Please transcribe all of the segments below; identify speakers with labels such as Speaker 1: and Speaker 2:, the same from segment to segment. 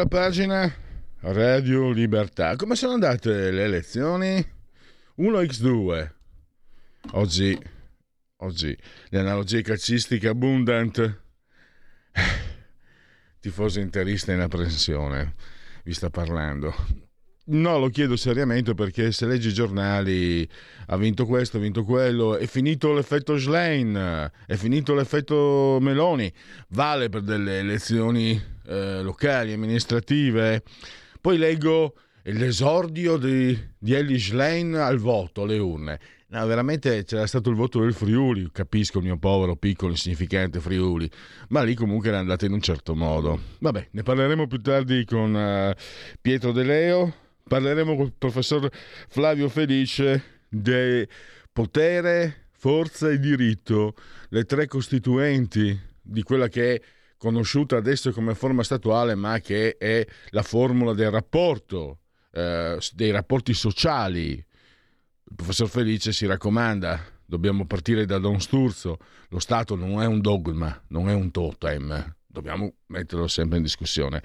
Speaker 1: La pagina Radio Libertà. Come sono andate le elezioni? 1x2. Oggi, oggi le analogie calcistiche abundant. Tifoso interista in apprensione, vi sta parlando. No, lo chiedo seriamente perché se leggi i giornali ha vinto questo, ha vinto quello, è finito l'effetto Schlein, è finito l'effetto Meloni, vale per delle elezioni eh, locali, amministrative. Poi leggo l'esordio di, di Ellie Schlein al voto, alle urne. No, veramente c'era stato il voto del Friuli, capisco il mio povero, piccolo, insignificante Friuli, ma lì comunque era andata in un certo modo. Vabbè, ne parleremo più tardi con uh, Pietro De Leo, parleremo con il professor Flavio Felice di potere, forza e diritto, le tre costituenti di quella che è conosciuta adesso come forma statuale, ma che è la formula del rapporto, eh, dei rapporti sociali. Il professor Felice si raccomanda, dobbiamo partire da Don Sturzo, lo Stato non è un dogma, non è un totem, dobbiamo metterlo sempre in discussione.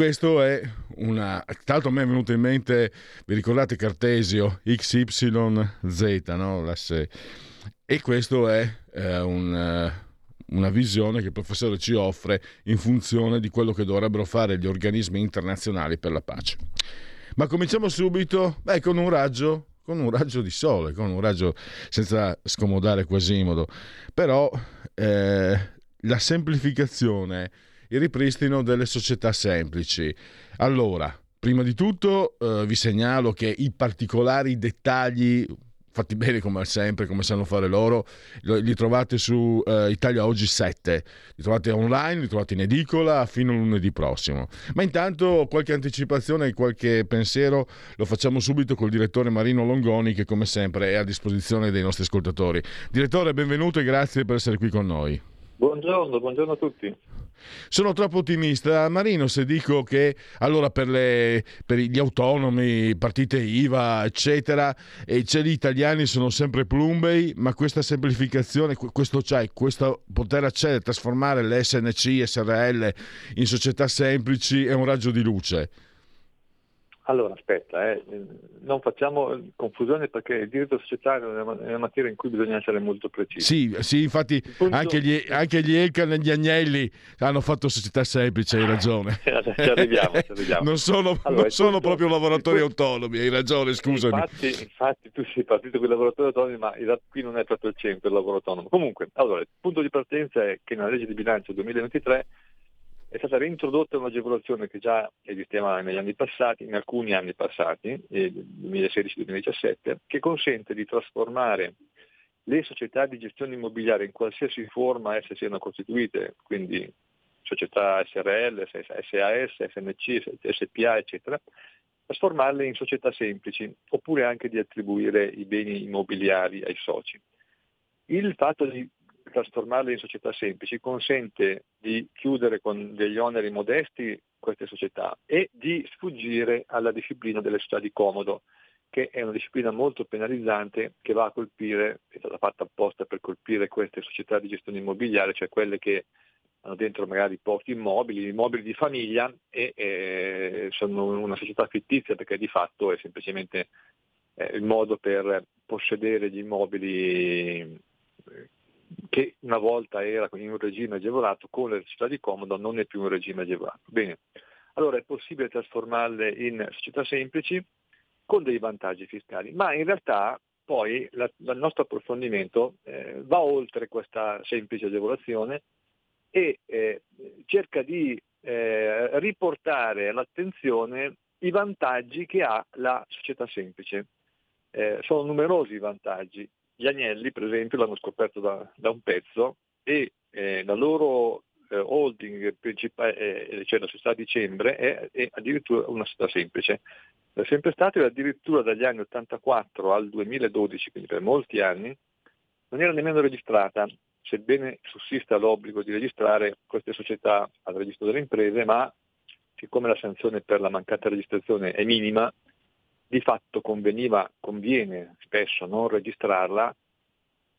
Speaker 1: Questo è una. L'altro, a me è venuto in mente, vi ricordate Cartesio XYZ, no? E questo è eh, un, uh, una visione che il professore ci offre in funzione di quello che dovrebbero fare gli organismi internazionali per la pace. Ma cominciamo subito beh, con un raggio con un raggio di sole, con un raggio senza scomodare Quasimodo. Però eh, la semplificazione il ripristino delle società semplici. Allora, prima di tutto eh, vi segnalo che i particolari dettagli fatti bene come sempre, come sanno fare loro, li trovate su eh, Italia Oggi 7, li trovate online, li trovate in edicola fino a lunedì prossimo. Ma intanto qualche anticipazione qualche pensiero lo facciamo subito col direttore Marino Longoni che come sempre è a disposizione dei nostri ascoltatori. Direttore, benvenuto e grazie per essere qui con noi.
Speaker 2: Buongiorno, buongiorno a tutti.
Speaker 1: Sono troppo ottimista, Marino, se dico che allora per, le, per gli autonomi, partite IVA, eccetera, e gli italiani sono sempre plumbei, ma questa semplificazione, questo, cioè, questo poter accedere, trasformare le SNC, SRL in società semplici è un raggio di luce.
Speaker 2: Allora, aspetta, eh. non facciamo confusione perché il diritto societario è una materia in cui bisogna essere molto precisi.
Speaker 1: Sì, sì infatti punto... anche, gli, anche gli Elkan e gli Agnelli hanno fatto società semplici, hai ragione.
Speaker 2: ci arriviamo, ci arriviamo.
Speaker 1: Non sono, allora, non sono punto, proprio lavoratori autonomi, hai ragione, scusami.
Speaker 2: Infatti, infatti tu sei partito con i lavoratori autonomi, ma qui non è proprio il centro il lavoro autonomo. Comunque, allora, il punto di partenza è che nella legge di bilancio 2023 è stata reintrodotta un'agevolazione che già esisteva negli anni passati, in alcuni anni passati, 2016-2017, che consente di trasformare le società di gestione immobiliare in qualsiasi forma esse siano costituite, quindi società SRL, SAS, SNC, SPA, eccetera, trasformarle in società semplici, oppure anche di attribuire i beni immobiliari ai soci. Il fatto di trasformarle in società semplici consente di chiudere con degli oneri modesti queste società e di sfuggire alla disciplina delle società di comodo, che è una disciplina molto penalizzante che va a colpire, è stata fatta apposta per colpire queste società di gestione immobiliare, cioè quelle che hanno dentro magari pochi immobili, immobili di famiglia e eh, sono una società fittizia perché di fatto è semplicemente eh, il modo per possedere gli immobili che una volta era in un regime agevolato, con le società di comodo non è più un regime agevolato. Bene, allora è possibile trasformarle in società semplici con dei vantaggi fiscali, ma in realtà poi la, il nostro approfondimento eh, va oltre questa semplice agevolazione e eh, cerca di eh, riportare all'attenzione i vantaggi che ha la società semplice. Eh, sono numerosi i vantaggi. Gli agnelli, per esempio, l'hanno scoperto da, da un pezzo e eh, la loro eh, holding principale, eh, cioè la società di dicembre, è, è, addirittura una società semplice. È sempre stato e addirittura dagli anni 84 al 2012, quindi per molti anni, non era nemmeno registrata, sebbene sussista l'obbligo di registrare queste società al registro delle imprese, ma siccome la sanzione per la mancata registrazione è minima, di fatto conveniva, conviene spesso non registrarla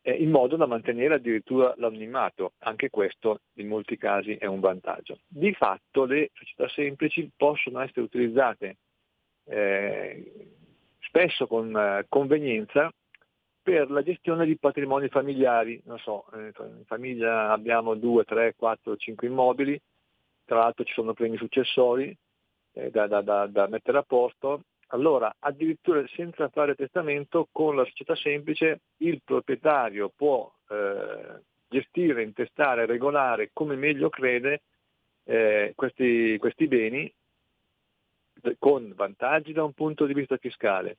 Speaker 2: eh, in modo da mantenere addirittura l'anonimato. Anche questo in molti casi è un vantaggio. Di fatto le società semplici possono essere utilizzate eh, spesso con eh, convenienza per la gestione di patrimoni familiari. Non so, eh, in famiglia abbiamo 2, 3, 4, 5 immobili, tra l'altro ci sono premi successori eh, da, da, da, da mettere a posto allora addirittura senza fare testamento con la società semplice il proprietario può eh, gestire, intestare, regolare come meglio crede eh, questi, questi, beni con vantaggi da un punto di vista fiscale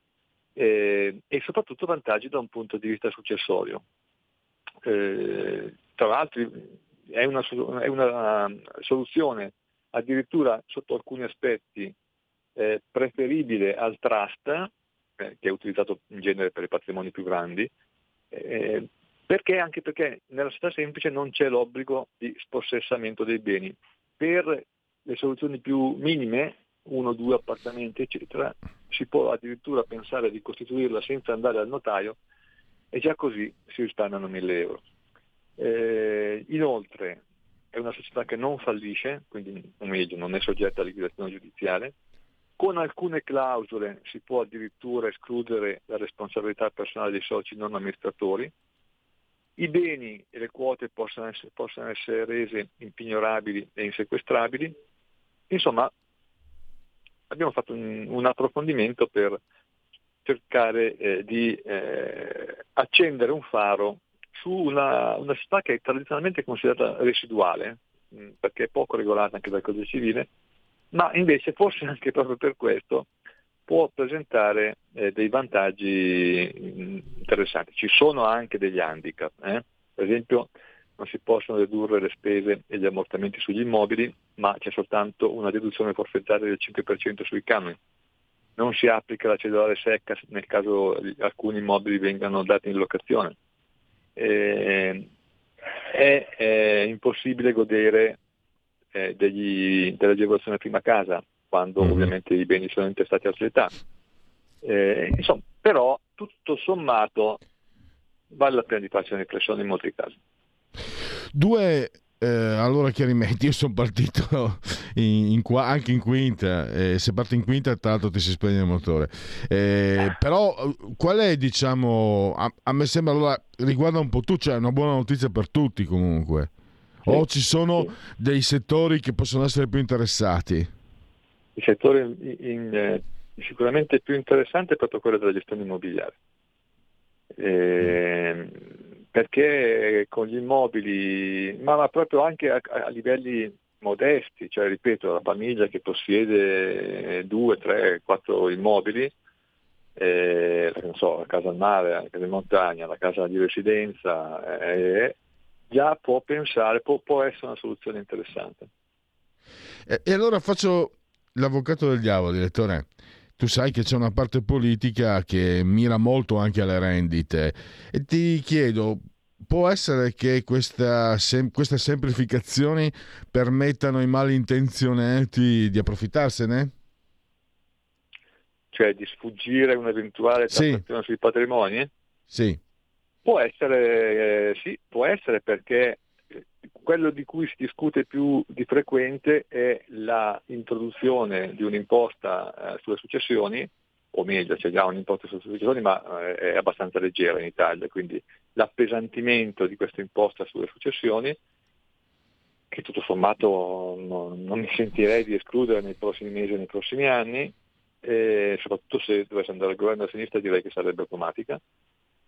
Speaker 2: eh, e soprattutto vantaggi da un punto di vista successorio. Eh, tra l'altro è una, è una soluzione addirittura sotto alcuni aspetti eh, preferibile al trust, eh, che è utilizzato in genere per i patrimoni più grandi, eh, perché anche perché nella società semplice non c'è l'obbligo di spossessamento dei beni. Per le soluzioni più minime, uno, due appartamenti, eccetera, si può addirittura pensare di costituirla senza andare al notaio e già così si risparmiano 1000 euro. Eh, inoltre è una società che non fallisce, quindi o meglio non è soggetta a liquidazione giudiziale, con alcune clausole si può addirittura escludere la responsabilità personale dei soci non amministratori. I beni e le quote possono essere, possono essere rese impignorabili e insequestrabili. Insomma, abbiamo fatto un, un approfondimento per cercare eh, di eh, accendere un faro su una, una città che è tradizionalmente considerata residuale, mh, perché è poco regolata anche dal codice civile, ma invece forse anche proprio per questo può presentare eh, dei vantaggi mm, interessanti. Ci sono anche degli handicap, eh? per esempio non si possono dedurre le spese e gli ammortamenti sugli immobili, ma c'è soltanto una deduzione forfettaria del 5% sui canoni. Non si applica la cedolare secca nel caso alcuni immobili vengano dati in locazione. Eh, è, è impossibile godere eh, degli, dell'agevolazione prima casa, quando mm-hmm. ovviamente i beni sono intestati a società. Eh, insomma, però tutto sommato vale la pena di farci una riflessione in molti casi.
Speaker 1: Due eh, allora chiarimenti, io sono partito in, in, anche in quinta, eh, se parti in quinta tra l'altro ti si spegne il motore. Eh, però qual è diciamo, a, a, me sembra allora riguarda un po' tu, cioè una buona notizia per tutti comunque. O ci sono dei settori che possono essere più interessati?
Speaker 2: Il settore in, in, eh, sicuramente più interessante è proprio quello della gestione immobiliare. Eh, perché con gli immobili, ma, ma proprio anche a, a, livelli modesti, cioè ripeto, la famiglia che possiede due, tre, quattro immobili, eh, so, la casa al mare, la casa in montagna, la casa di residenza, eh, già può pensare, può, può essere una soluzione interessante.
Speaker 1: E, e allora faccio l'avvocato del diavolo, direttore. Tu sai che c'è una parte politica che mira molto anche alle rendite e ti chiedo, può essere che questa, sem- queste semplificazioni permettano ai intenzionati di approfittarsene?
Speaker 2: Cioè di sfuggire un'eventuale transazione sì. sui patrimoni?
Speaker 1: Sì.
Speaker 2: Può essere, eh, sì, può essere perché eh, quello di cui si discute più di frequente è l'introduzione di un'imposta eh, sulle successioni, o meglio c'è già un'imposta sulle successioni ma eh, è abbastanza leggera in Italia, quindi l'appesantimento di questa imposta sulle successioni, che tutto sommato non, non mi sentirei di escludere nei prossimi mesi e nei prossimi anni, e soprattutto se dovesse andare al governo a sinistra direi che sarebbe automatica.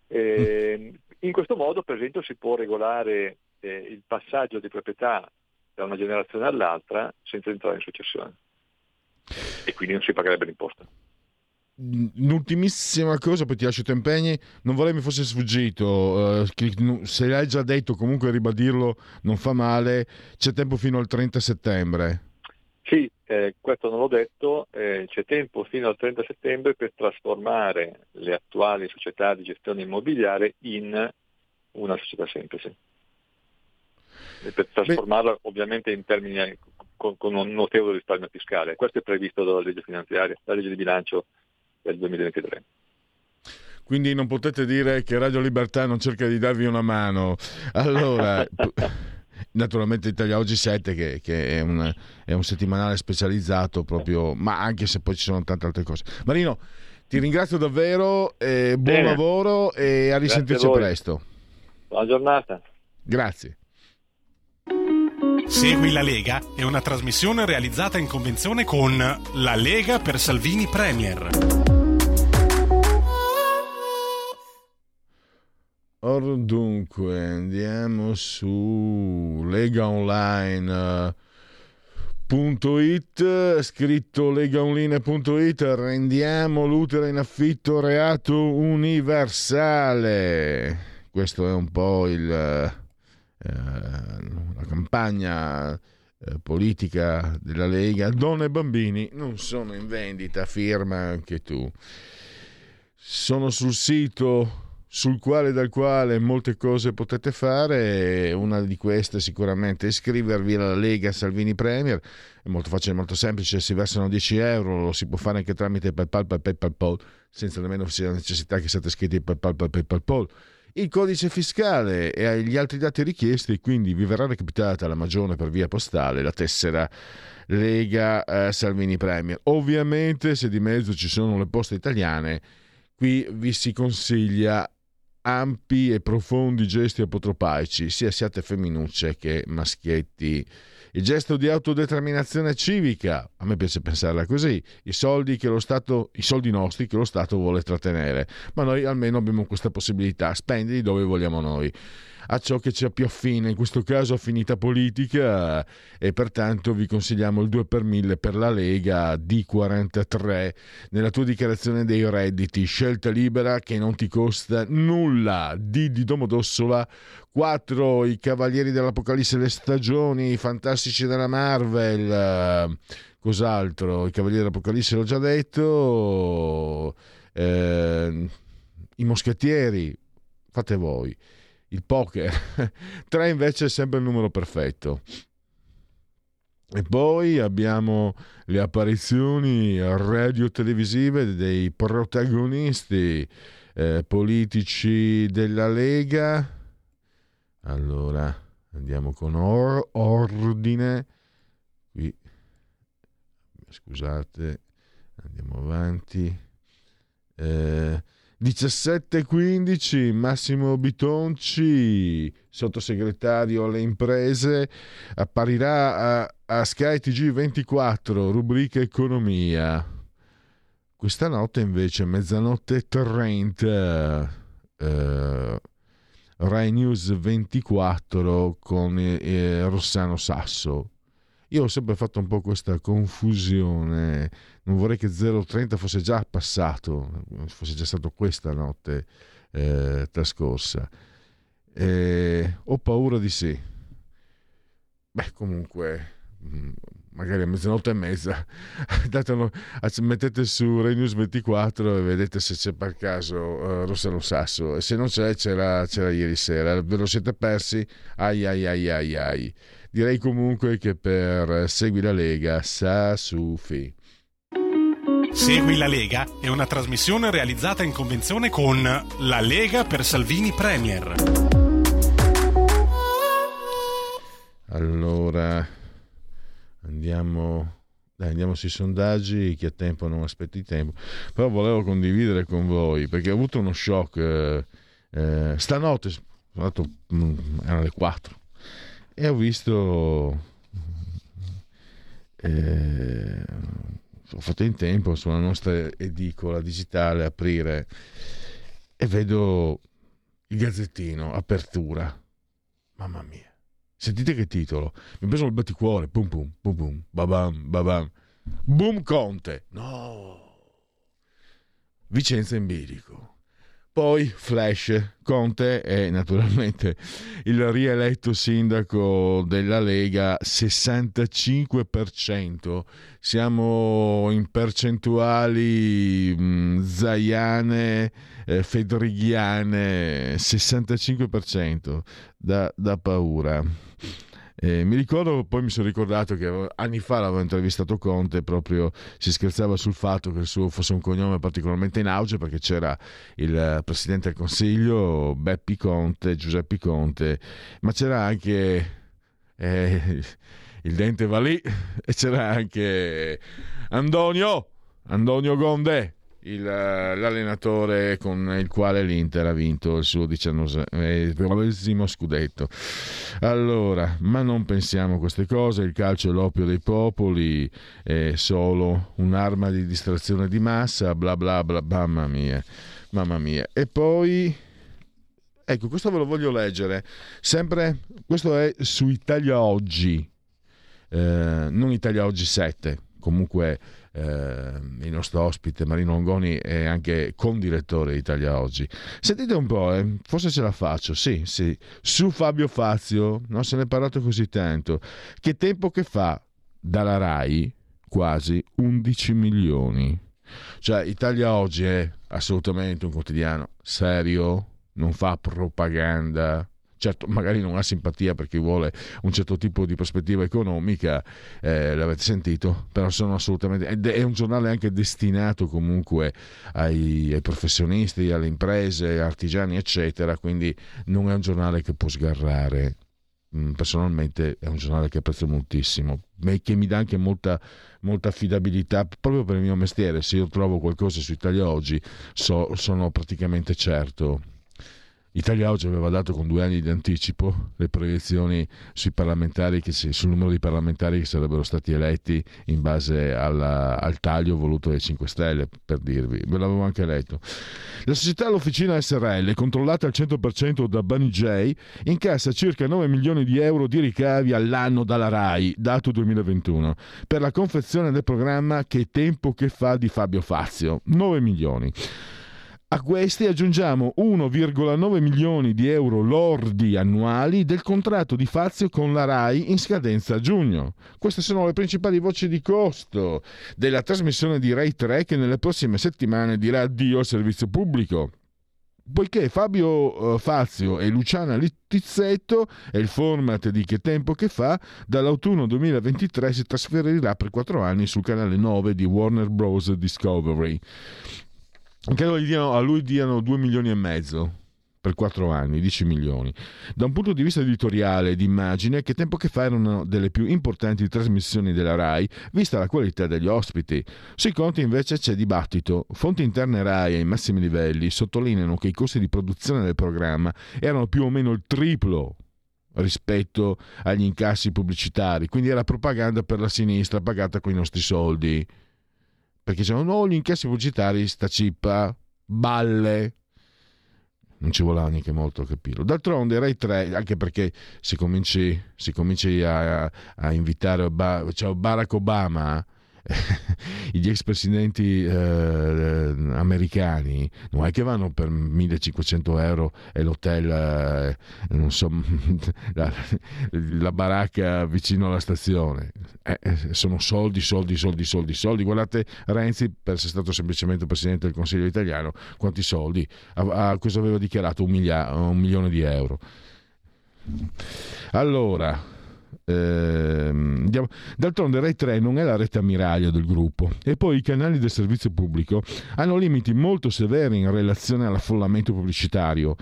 Speaker 2: Eh, in questo modo, per esempio, si può regolare eh, il passaggio di proprietà da una generazione all'altra senza entrare in successione. e quindi non si pagherebbe l'imposta.
Speaker 1: L'ultimissima cosa, poi ti lascio i tuoi impegni, non vorrei mi fosse sfuggito, uh, se l'hai già detto comunque ribadirlo non fa male, c'è tempo fino al 30 settembre.
Speaker 2: Sì, eh, questo non l'ho detto, eh, c'è tempo fino al 30 settembre per trasformare le attuali società di gestione immobiliare in una società semplice. E per trasformarla Beh. ovviamente in termini con, con, un notevole risparmio fiscale. Questo è previsto dalla legge finanziaria, la legge di bilancio del 2023.
Speaker 1: Quindi non potete dire che Radio Libertà non cerca di darvi una mano. Allora, naturalmente Italia Oggi 7 che, che è, un, è, un, settimanale specializzato proprio, ma anche se poi ci sono tante altre cose. Marino, ti ringrazio davvero, eh, buon Bene. lavoro e a risentirci a presto.
Speaker 2: Buona giornata.
Speaker 1: Grazie.
Speaker 3: Segui la Lega è una trasmissione realizzata in convenzione con La Lega per Salvini Premier.
Speaker 1: Or dunque andiamo su legaonline.it scritto legaonline.it rendiamo l'utero in affitto reato universale. Questo è un po' il, eh, la campagna eh, politica della Lega. Donne e bambini non sono in vendita firma anche tu. Sono sul sito sul quale dal quale molte cose potete fare. Una di queste sicuramente è iscrivervi alla Lega Salvini Premier. È molto facile, molto semplice. Si versano 10 euro, lo si può fare anche tramite PayPal, PayPal, PayPal, senza nemmeno sia necessità che siate iscritti a PayPal, PayPal, PayPal. Il codice fiscale e gli altri dati richiesti, quindi vi verrà recapitata la magione per via postale, la tessera Lega eh, Salvini Premier. Ovviamente, se di mezzo ci sono le poste italiane, qui vi si consiglia ampi e profondi gesti apotropaici, sia siate femminucce che maschietti. Il gesto di autodeterminazione civica, a me piace pensarla così, i soldi, Stato, i soldi nostri che lo Stato vuole trattenere, ma noi almeno abbiamo questa possibilità, spendili dove vogliamo noi a ciò che ha più affine, in questo caso affinità politica e pertanto vi consigliamo il 2 per 1000 per la Lega D43 nella tua dichiarazione dei redditi, scelta libera che non ti costa nulla, D di Domodossola 4 i Cavalieri dell'Apocalisse le stagioni i fantastici della Marvel. Cos'altro? I Cavalieri dell'Apocalisse l'ho già detto. Eh, i Moschettieri fate voi il poker. 3 invece è sempre il numero perfetto. E poi abbiamo le apparizioni radio-televisive dei protagonisti eh, politici della Lega. Allora, andiamo con or- ordine. Qui, scusate, andiamo avanti. Eh, 17.15 Massimo Bitonci, sottosegretario alle imprese, apparirà a, a Sky TG24, rubrica economia. Questa notte invece, mezzanotte 30, eh, Rai News 24 con eh, Rossano Sasso. Io ho sempre fatto un po' questa confusione, non vorrei che 030 fosse già passato, fosse già stato questa notte eh, trascorsa. Eh, ho paura di sì. Beh, comunque, mm, magari a mezzanotte e mezza, datelo, mettete su Rai News 24 e vedete se c'è per caso uh, Rossano Sasso. E se non c'è, c'era, c'era ieri sera. Ve lo siete persi? Ai ai ai ai ai. Direi comunque che per Segui la Lega sa Sufi.
Speaker 3: Segui la Lega è una trasmissione realizzata in convenzione con La Lega per Salvini Premier.
Speaker 1: Allora, andiamo, dai, andiamo sui sondaggi, chi ha tempo non aspetti tempo, però volevo condividere con voi perché ho avuto uno shock eh, eh, stanotte, sono andato, mm, erano le 4 e ho visto eh, ho fatto in tempo sulla nostra edicola digitale aprire e vedo il gazzettino apertura mamma mia sentite che titolo mi preso il batticuore pum pum pum pum babam babam Boom Conte. No. Vicenza in bilico. Poi Flash, Conte è naturalmente il rieletto sindaco della Lega, 65%. Siamo in percentuali mh, mm, zaiane, eh, fedrighiane, 65%, da, da paura. Eh, mi ricordo, poi mi sono ricordato che anni fa l'avevo intervistato Conte, proprio si scherzava sul fatto che il suo fosse un cognome particolarmente in auge perché c'era il Presidente del Consiglio, Beppi Conte, Giuseppe Conte, ma c'era anche eh, il Dente Valì e c'era anche Antonio, Antonio Gonde, il, l'allenatore con il quale l'Inter ha vinto il suo diciannovesimo scudetto. Allora, ma non pensiamo a queste cose, il calcio è l'oppio dei popoli, è solo un'arma di distrazione di massa, bla bla bla, mamma mia, mamma mia. E poi... Ecco, questo ve lo voglio leggere. Sempre, questo è su Italia Oggi, eh, non Italia Oggi 7, comunque eh, il nostro ospite Marino Ongoni è anche condirettore di Italia Oggi. Sentite un po', eh, forse ce la faccio, sì, sì, su Fabio Fazio, non se ne è parlato così tanto. Che tempo che fa dalla RAI? Quasi 11 milioni. Cioè, Italia Oggi è assolutamente un quotidiano serio, non fa propaganda, certo magari non ha simpatia per chi vuole un certo tipo di prospettiva economica, eh, l'avete sentito, però sono assolutamente... è un giornale anche destinato comunque ai, ai professionisti, alle imprese, artigiani, eccetera, quindi non è un giornale che può sgarrare. Mm, personalmente è un giornale che apprezzo moltissimo e che mi dà anche molta, molta, affidabilità proprio per il mio mestiere. Se io trovo qualcosa su Italia Oggi so, sono praticamente certo Italia Oggi aveva dato con due anni di anticipo le proiezioni si, sul numero di parlamentari che sarebbero stati eletti in base alla, al taglio voluto dai 5 Stelle, per dirvi. Ve l'avevo anche letto. La società L'Officina SRL, controllata al 100% da J, incassa circa 9 milioni di euro di ricavi all'anno dalla RAI, dato 2021, per la confezione del programma Che tempo che fa di Fabio Fazio. 9 milioni. A questi aggiungiamo 1,9 milioni di euro lordi annuali del contratto di Fazio con la RAI in scadenza a giugno. Queste sono le principali voci di costo della trasmissione di Rai 3 che nelle prossime settimane dirà addio al servizio pubblico. Poiché Fabio eh, Fazio e Luciana Littizzetto è il format di Che tempo che fa, dall'autunno 2023 si trasferirà per 4 anni sul canale 9 di Warner Bros. Discovery. Credo diano, a lui diano 2 milioni e mezzo per 4 anni, 10 milioni. Da un punto di vista editoriale e di immagine, che tempo che fa era una delle più importanti trasmissioni della RAI, vista la qualità degli ospiti. Sui conti invece c'è dibattito. Fonti interne RAI ai massimi livelli sottolineano che i costi di produzione del programma erano più o meno il triplo rispetto agli incassi pubblicitari, quindi era propaganda per la sinistra pagata con i nostri soldi perché dicevano no, gli incassi pubblicitari sta cippa, balle. Non ci voleva neanche molto a capirlo. D'altronde Rai 3, anche perché se cominci, se cominci a, a, invitare cioè Barack Obama gli ex presidenti eh, americani non è che vanno per 1500 euro e l'hotel, eh, non so, la, la, baracca vicino alla stazione. Eh, eh, sono soldi, soldi, soldi, soldi, soldi. Guardate Renzi, per essere stato semplicemente presidente del Consiglio italiano, quanti soldi? A, a cosa aveva dichiarato? Un, milia- un milione di euro. Allora, Ehm, d'altronde Rai 3 non è la rete ammiraglio del gruppo. E poi i canali del servizio pubblico hanno limiti molto severi in relazione all'affollamento pubblicitario,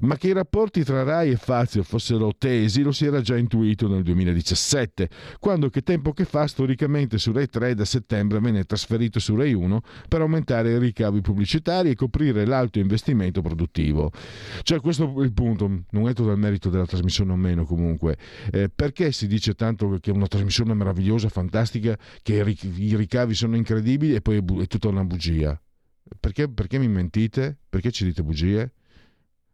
Speaker 1: ma che i rapporti tra Rai e Fazio fossero tesi lo si era già intuito nel 2017, quando che tempo che fa storicamente su Rai 3 da settembre venne trasferito su Rai 1 per aumentare i ricavi pubblicitari e coprire l'alto investimento produttivo. Cioè questo è il punto, non è tutto il merito della trasmissione o meno comunque, eh, perché si dice tanto che è una trasmissione meravigliosa, fantastica, che i ricavi sono incredibili e poi è, tutta una bugia. Perché, perché mi mentite? Perché ci dite bugie?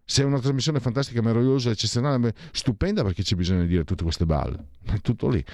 Speaker 1: Se è una trasmissione fantastica, meravigliosa, eccezionale, stupenda, perché c'è bisogno di dire tutte queste balle? È tutto lì.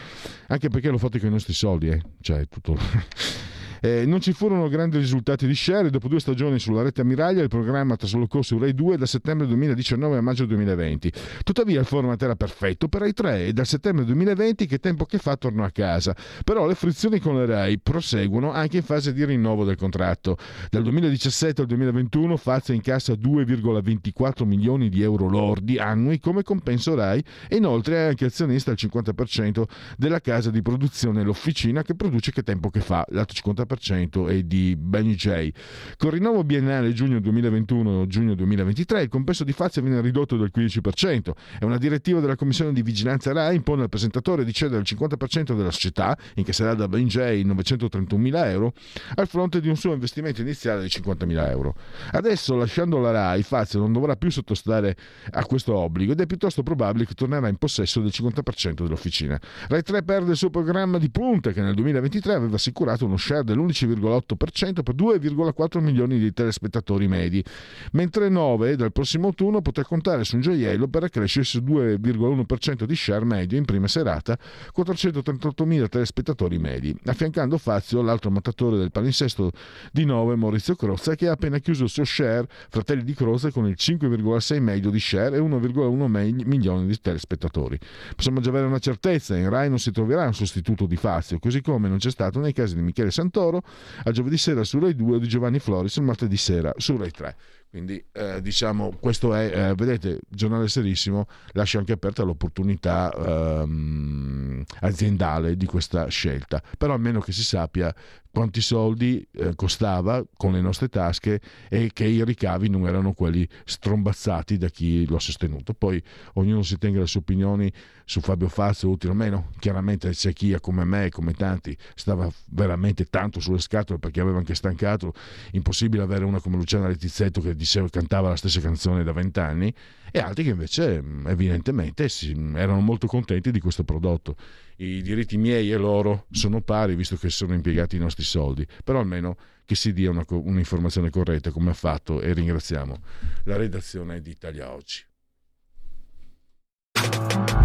Speaker 1: Anche perché l'ho fatto con i nostri soldi, eh? Cioè, tutto... Eh, non ci furono grandi risultati di share dopo due stagioni sulla rete ammiraglia il programma traslocò su Rai 2 da settembre 2019 a maggio 2020. Tuttavia il format era perfetto per Rai 3 e dal settembre 2020 che tempo che fa tornò a casa. Però le frizioni con le Rai proseguono anche in fase di rinnovo del contratto. Dal 2017 al 2021 Fazio incassa 2,24 milioni di euro lordi annui come compenso Rai e inoltre è anche azionista al 50% della casa di produzione L'Officina che produce Che tempo che fa, l'altro 50% 40% è di Benny J. Con rinnovo biennale giugno 2021-giugno 2023 il compenso di Fazio viene ridotto del 15%. È una direttiva della Commissione di Vigilanza RAI impone al presentatore di cedere il 50% della società, in che sarà da Benny J 931.000 euro, al fronte di un suo investimento iniziale di 50.000 euro. Adesso, lasciando la RAI, Fazio non dovrà più sottostare a questo obbligo ed è piuttosto probabile che tornerà in possesso del 50% dell'officina. Rai 3 perde il suo programma di punta che nel 2023 aveva assicurato uno share del dell'11,8% per 2,4 milioni di telespettatori medi, mentre 9 dal prossimo autunno potrà contare su un gioiello per accrescersi su 2,1% di share medio in prima serata, 438 mila telespettatori medi, affiancando Fazio l'altro mattatore del palinsesto di 9 Maurizio Crozza che ha appena chiuso il suo share Fratelli di Croce con il 5,6 medio di share e 1,1 milioni di telespettatori. Possiamo già avere una certezza, in Rai non si troverà un sostituto di Fazio, così come non c'è stato nei casi di Michele Santoro Toro, a giovedì sera su Rai 2 di Giovanni Floris il martedì sera su Rai 3. Quindi eh, diciamo, questo è, eh, vedete, giornale serissimo lascia anche aperta l'opportunità ehm, aziendale di questa scelta, però almeno che si sappia quanti soldi eh, costava con le nostre tasche e che i ricavi non erano quelli strombazzati da chi lo ha sostenuto. Poi ognuno si tenga le sue opinioni su Fabio Fazio, utile o meno. Chiaramente c'è chi come me, come tanti, stava veramente tanto sulle scatole perché aveva anche stancato. Impossibile avere una come Luciana Letizzetto che diceva, cantava la stessa canzone da vent'anni e altri che invece evidentemente sì, erano molto contenti di questo prodotto. I diritti miei e loro sono pari visto che sono impiegati i nostri soldi, però almeno che si dia una, un'informazione corretta come ha fatto e ringraziamo la redazione di Italia Oggi.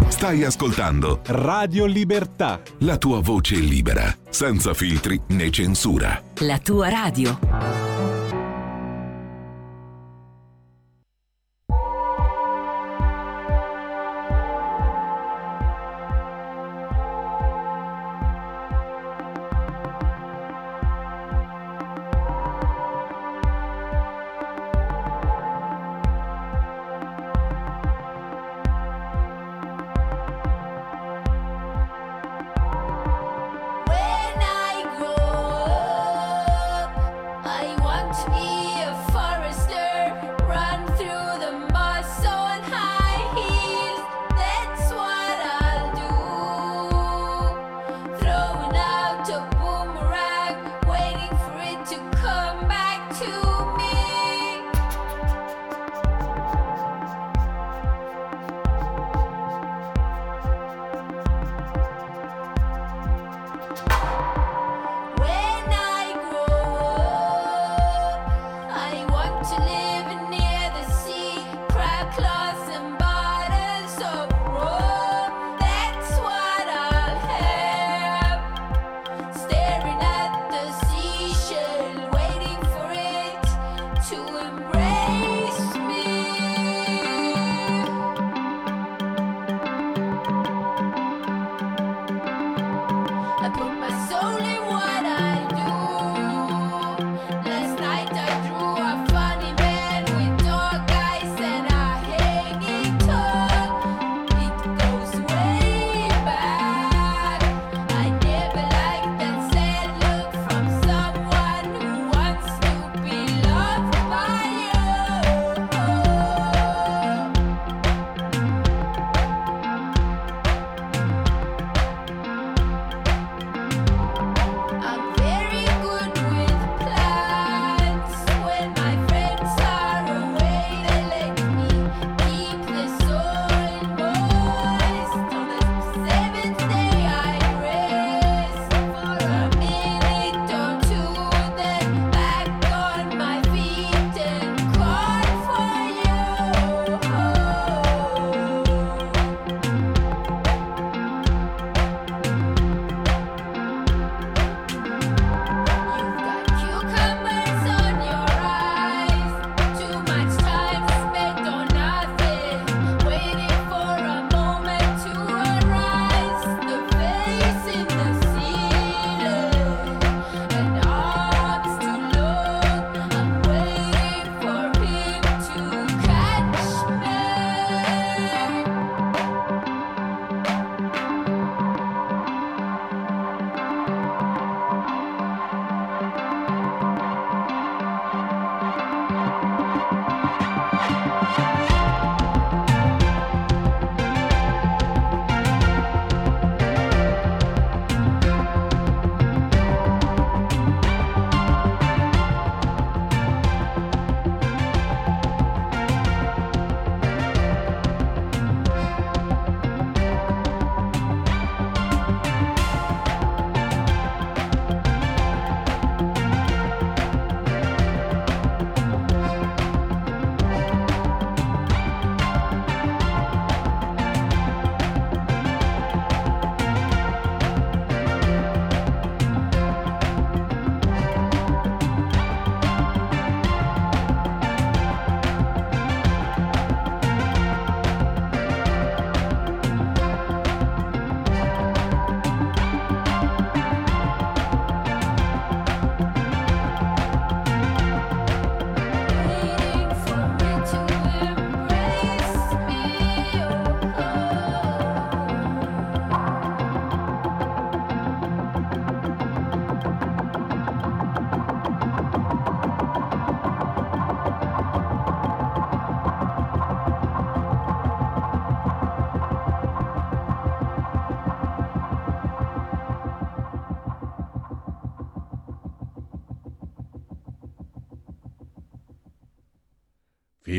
Speaker 4: Stai ascoltando
Speaker 5: Radio Libertà.
Speaker 4: La tua voce libera, senza filtri né censura.
Speaker 6: La tua radio.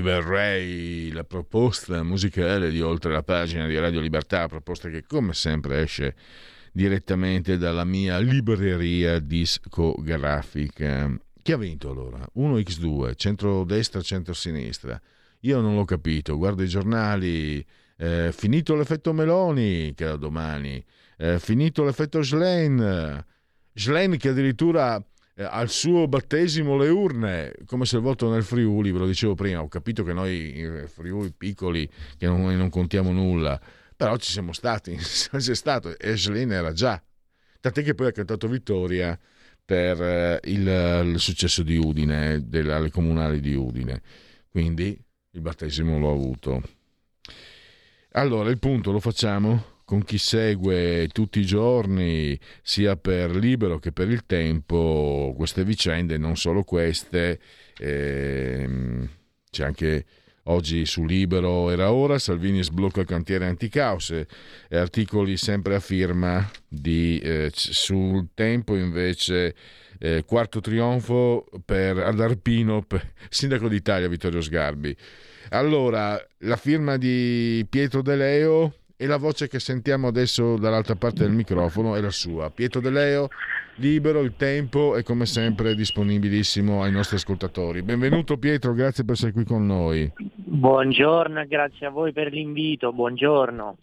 Speaker 1: River Ray, la proposta musicale di oltre la pagina di Radio Libertà, proposta che come sempre esce direttamente dalla mia libreria discografica. Chi ha vinto allora? 1x2, centro-destra, centro-sinistra. Io non l'ho capito, guardo i giornali, eh, finito l'effetto Meloni, che era domani, eh, finito l'effetto Schlein, Schlein che addirittura al suo battesimo le urne, come se il voto nel Friuli, ve lo dicevo prima, ho capito che noi in Friuli piccoli, che non, non contiamo nulla, però ci siamo stati, c'è stato, e Schlein era già, tant'è che poi ha cantato vittoria per eh, il, il, successo di Udine, delle comunali di Udine, quindi il battesimo l'ho avuto. Allora, il punto lo facciamo con chi segue tutti i giorni, sia per libero che per il tempo, queste vicende, non solo queste, ehm, c'è anche oggi su Libero era ora, Salvini sblocca il cantiere anticaos, e articoli sempre a firma di eh, sul tempo invece eh, quarto trionfo per ad Arpino, per, sindaco d'Italia Vittorio Sgarbi. Allora, la firma di Pietro De Leo e la voce che sentiamo adesso dall'altra parte del microfono è la sua. Pietro De Leo, libero, il tempo è come sempre disponibilissimo ai nostri ascoltatori. Benvenuto Pietro, grazie per essere qui con noi.
Speaker 5: Buongiorno, grazie a voi per l'invito, buongiorno.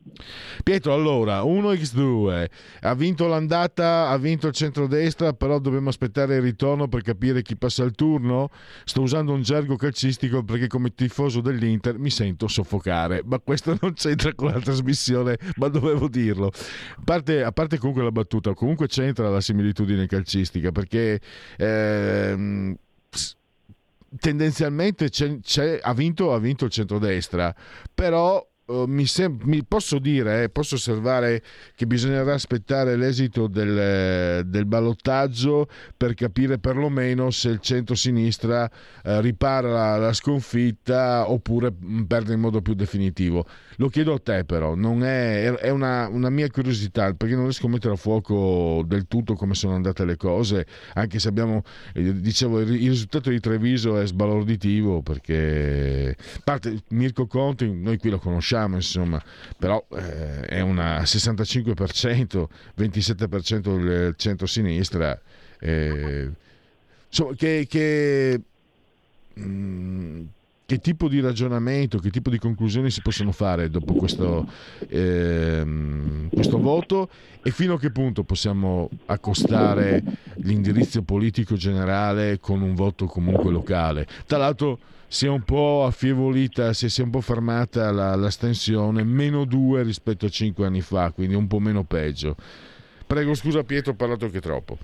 Speaker 1: Pietro, allora, 1x2, ha vinto l'andata, ha vinto il centrodestra, però dobbiamo aspettare il ritorno per capire chi passa il turno? Sto usando un gergo calcistico perché come tifoso dell'Inter mi sento soffocare, ma questo non c'entra con la trasmissione, ma dovevo dirlo. A parte, a parte comunque la battuta, comunque c'entra la similitudine calcistica perché... Ehm, tendenzialmente c'è, c'è, ha, vinto, ha vinto il centrodestra, però Uh, mi, sem- mi, posso dire, eh, posso osservare che bisognerà aspettare l'esito del, del ballottaggio per capire perlomeno se il centro-sinistra uh, ripara la, la, sconfitta oppure perde in modo più definitivo. Lo chiedo a te però, è, è una, una, mia curiosità perché non riesco a mettere a fuoco del tutto come sono andate le cose, anche se abbiamo, eh, dicevo, il, il, risultato di Treviso è sbalorditivo perché parte Mirko Conti, noi qui lo conosciamo insomma, però eh, è una 65%, 27% del centro-sinistra. Eh, insomma, che, che mh, mm, che tipo di ragionamento, che tipo di conclusioni si possono fare dopo questo, ehm, questo, voto e fino a che punto possiamo accostare l'indirizzo politico generale con un voto comunque locale. Tra l'altro si è un po' affievolita, si è un po' fermata la, la stensione, meno due rispetto a cinque anni fa, quindi un po' meno peggio. Prego scusa Pietro, ho parlato anche troppo.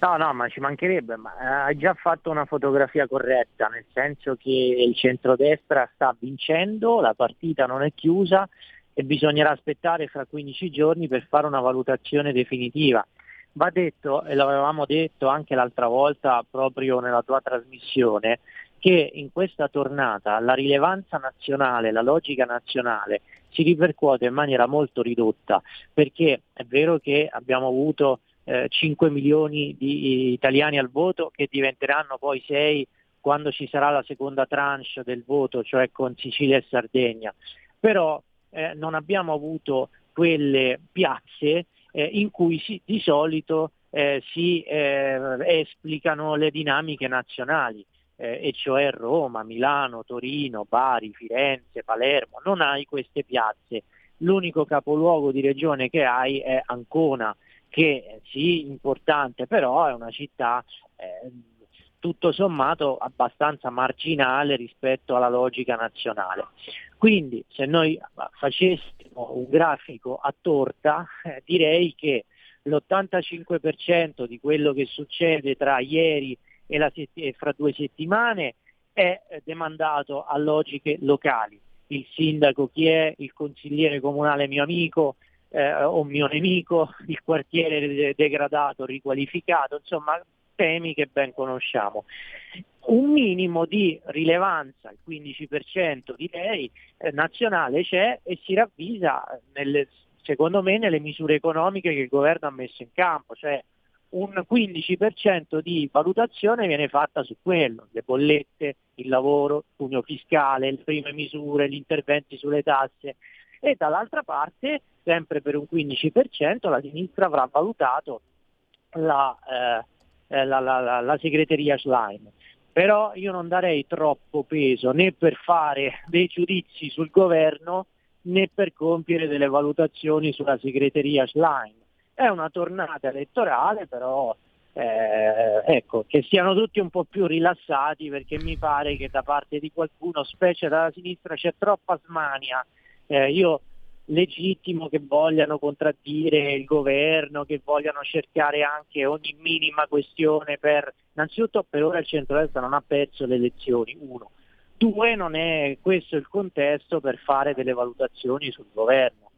Speaker 5: No, no, ma ci mancherebbe, ma eh, hai già fatto una fotografia corretta, nel senso che il centrodestra sta vincendo, la partita non è chiusa e bisognerà aspettare fra 15 giorni per fare una valutazione definitiva. Va detto, e l'avevamo detto anche l'altra volta proprio nella tua trasmissione, che in questa tornata la rilevanza nazionale, la logica nazionale si ripercuote in maniera molto ridotta, perché è vero che abbiamo avuto eh, 5 milioni di italiani al voto che diventeranno poi 6 quando ci sarà la seconda tranche del voto, cioè con Sicilia e Sardegna. Però eh, non abbiamo avuto quelle piazze eh, in cui si, di solito eh, si eh, esplicano le dinamiche nazionali, eh, e cioè Roma, Milano, Torino, Bari, Firenze, Palermo. Non hai queste piazze. L'unico capoluogo di regione che hai è Ancona che sì, importante, però è una città eh, tutto sommato abbastanza marginale rispetto alla logica nazionale. Quindi se noi facessimo un grafico a torta, eh, direi che l'85% di quello che succede tra ieri e, la, e fra due settimane è demandato a logiche locali. Il sindaco chi è, il consigliere comunale mio amico, eh, o mio nemico, il quartiere degradato, riqualificato, insomma temi che ben conosciamo. Un minimo di rilevanza, il 15% direi, eh, nazionale c'è e si ravvisa nelle, secondo me nelle misure economiche che il governo ha messo in campo, cioè un 15% di valutazione viene fatta su quello, le bollette, il lavoro, il pugno fiscale, le prime misure, gli interventi sulle tasse e dall'altra parte, sempre per un 15%, la sinistra avrà valutato la, eh, eh, la, la, la segreteria Schlein. Però io non darei troppo peso né per fare dei giudizi sul governo né per compiere delle valutazioni sulla segreteria Schlein. È una tornata elettorale, però eh, ecco, che siano tutti un po' più rilassati perché mi pare che da parte di qualcuno, specie dalla sinistra, c'è troppa smania. Eh, io legittimo che vogliano contraddire il governo, che vogliano cercare anche ogni minima questione per... Innanzitutto per ora il centro-destra non ha perso le elezioni, uno. Due, non è questo il contesto per fare delle valutazioni sul governo.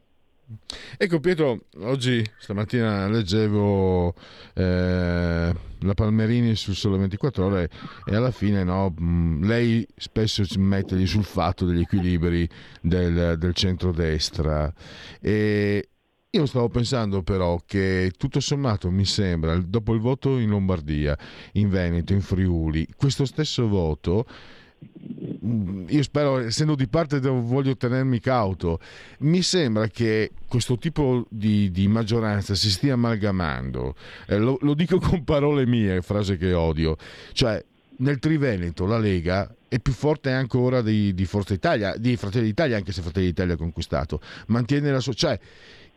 Speaker 1: Ecco Pietro, oggi stamattina leggevo eh, la Palmerini sul Sole 24 Ore e alla fine no, lei spesso si mette sul fatto degli equilibri del, del centrodestra. E io stavo pensando però che tutto sommato mi sembra, dopo il voto in Lombardia, in Veneto, in Friuli, questo stesso voto io spero, essendo di parte voglio tenermi cauto, mi sembra che questo tipo di, di maggioranza si stia amalgamando, eh, lo, lo, dico con parole mie, frase che odio, cioè nel Triveneto la Lega è più forte ancora di, di Forza Italia, di Fratelli d'Italia, anche se Fratelli d'Italia ha conquistato, mantiene la sua... Cioè,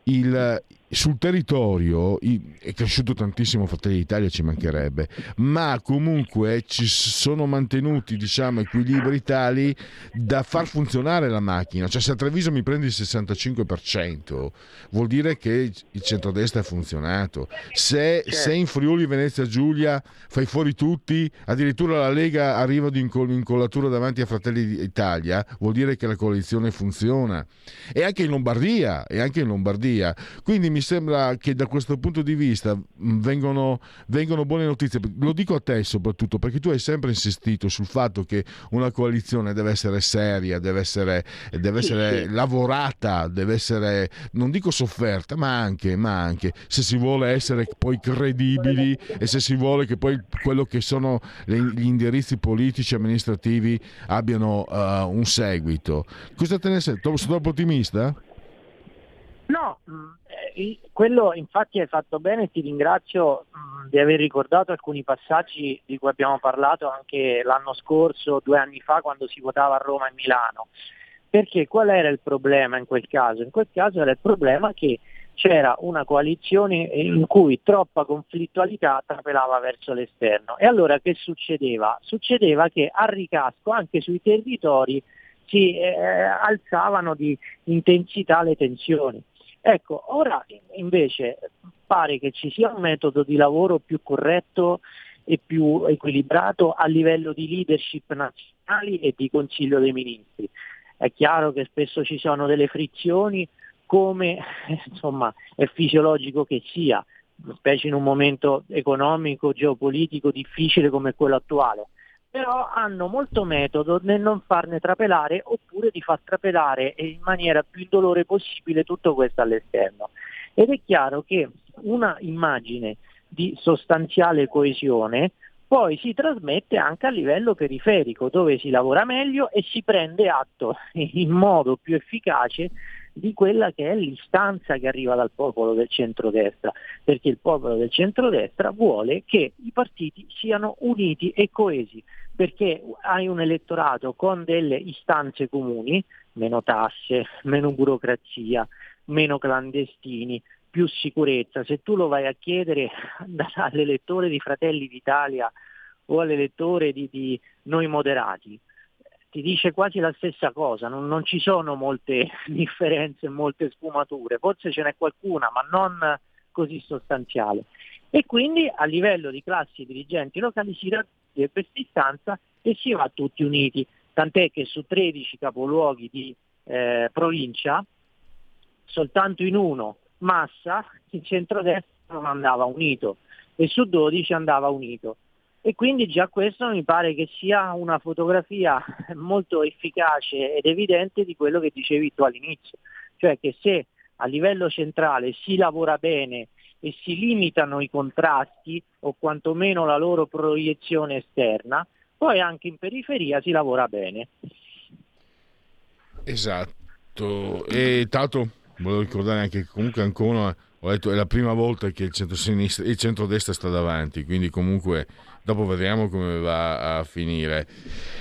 Speaker 1: il, sul territorio è cresciuto tantissimo Fratelli d'Italia, ci mancherebbe, ma comunque ci sono mantenuti diciamo, equilibri tali da far funzionare la macchina. Cioè se a Treviso mi prendi il 65%, vuol dire che il centrodestra ha funzionato. Se, certo. se in Friuli Venezia Giulia fai fuori tutti, addirittura la Lega arriva di incollatura davanti a Fratelli d'Italia, vuol dire che la coalizione funziona. E anche in Lombardia, e anche in Lombardia. Quindi mi sembra che da questo punto di vista mm, vengono, vengono, buone notizie. Lo dico a te soprattutto perché tu hai sempre insistito sul fatto che una coalizione deve essere seria, deve essere, deve essere sì, sì. lavorata, deve essere, non dico sofferta, ma anche, ma anche, se si vuole essere poi credibili e se si vuole che poi quello che sono gli indirizzi politici e amministrativi abbiano uh, un seguito. Cosa te ne sei? Sono troppo ottimista?
Speaker 5: No, quello infatti hai fatto bene e ti ringrazio di aver ricordato alcuni passaggi di cui abbiamo parlato anche l'anno scorso, due anni fa, quando si votava a Roma e Milano. Perché qual era il problema in quel caso? In quel caso era il problema che c'era una coalizione in cui troppa conflittualità trapelava verso l'esterno. E allora che succedeva? Succedeva che a ricasco anche sui territori si eh, alzavano di intensità le tensioni. Ecco, ora invece pare che ci sia un metodo di lavoro più corretto e più equilibrato a livello di leadership nazionali e di Consiglio dei Ministri. È chiaro che spesso ci sono delle frizioni come insomma, è fisiologico che sia, specie in un momento economico, geopolitico difficile come quello attuale però hanno molto metodo nel non farne trapelare oppure di far trapelare in maniera più indolore possibile tutto questo all'esterno. Ed è chiaro che una immagine di sostanziale coesione poi si trasmette anche a livello periferico, dove si lavora meglio e si prende atto in modo più efficace di quella che è l'istanza che arriva dal popolo del centrodestra, perché il popolo del centrodestra vuole che i partiti siano uniti e coesi, perché hai un elettorato con delle istanze comuni, meno tasse, meno burocrazia, meno clandestini, più sicurezza. Se tu lo vai a chiedere all'elettore di Fratelli d'Italia o all'elettore di, di Noi Moderati, ti dice quasi la stessa cosa, non, non ci sono molte differenze, molte sfumature, forse ce n'è qualcuna, ma non così sostanziale. E quindi a livello di classi dirigenti locali si raddopia questa istanza e si va tutti uniti, tant'è che su 13 capoluoghi di eh, provincia, soltanto in uno, Massa, il centrodestra non andava unito e su 12 andava unito. E quindi già questo mi pare che sia una fotografia molto efficace ed evidente di quello che dicevi tu all'inizio, cioè che se a livello centrale si lavora bene e si limitano i contrasti o quantomeno la loro proiezione esterna, poi anche in periferia si lavora bene.
Speaker 1: Esatto, e tanto volevo ricordare anche che comunque ancora ho detto è la prima volta che il centro-sinistra il centro-destra sta davanti, quindi comunque dopo vedremo come va a finire.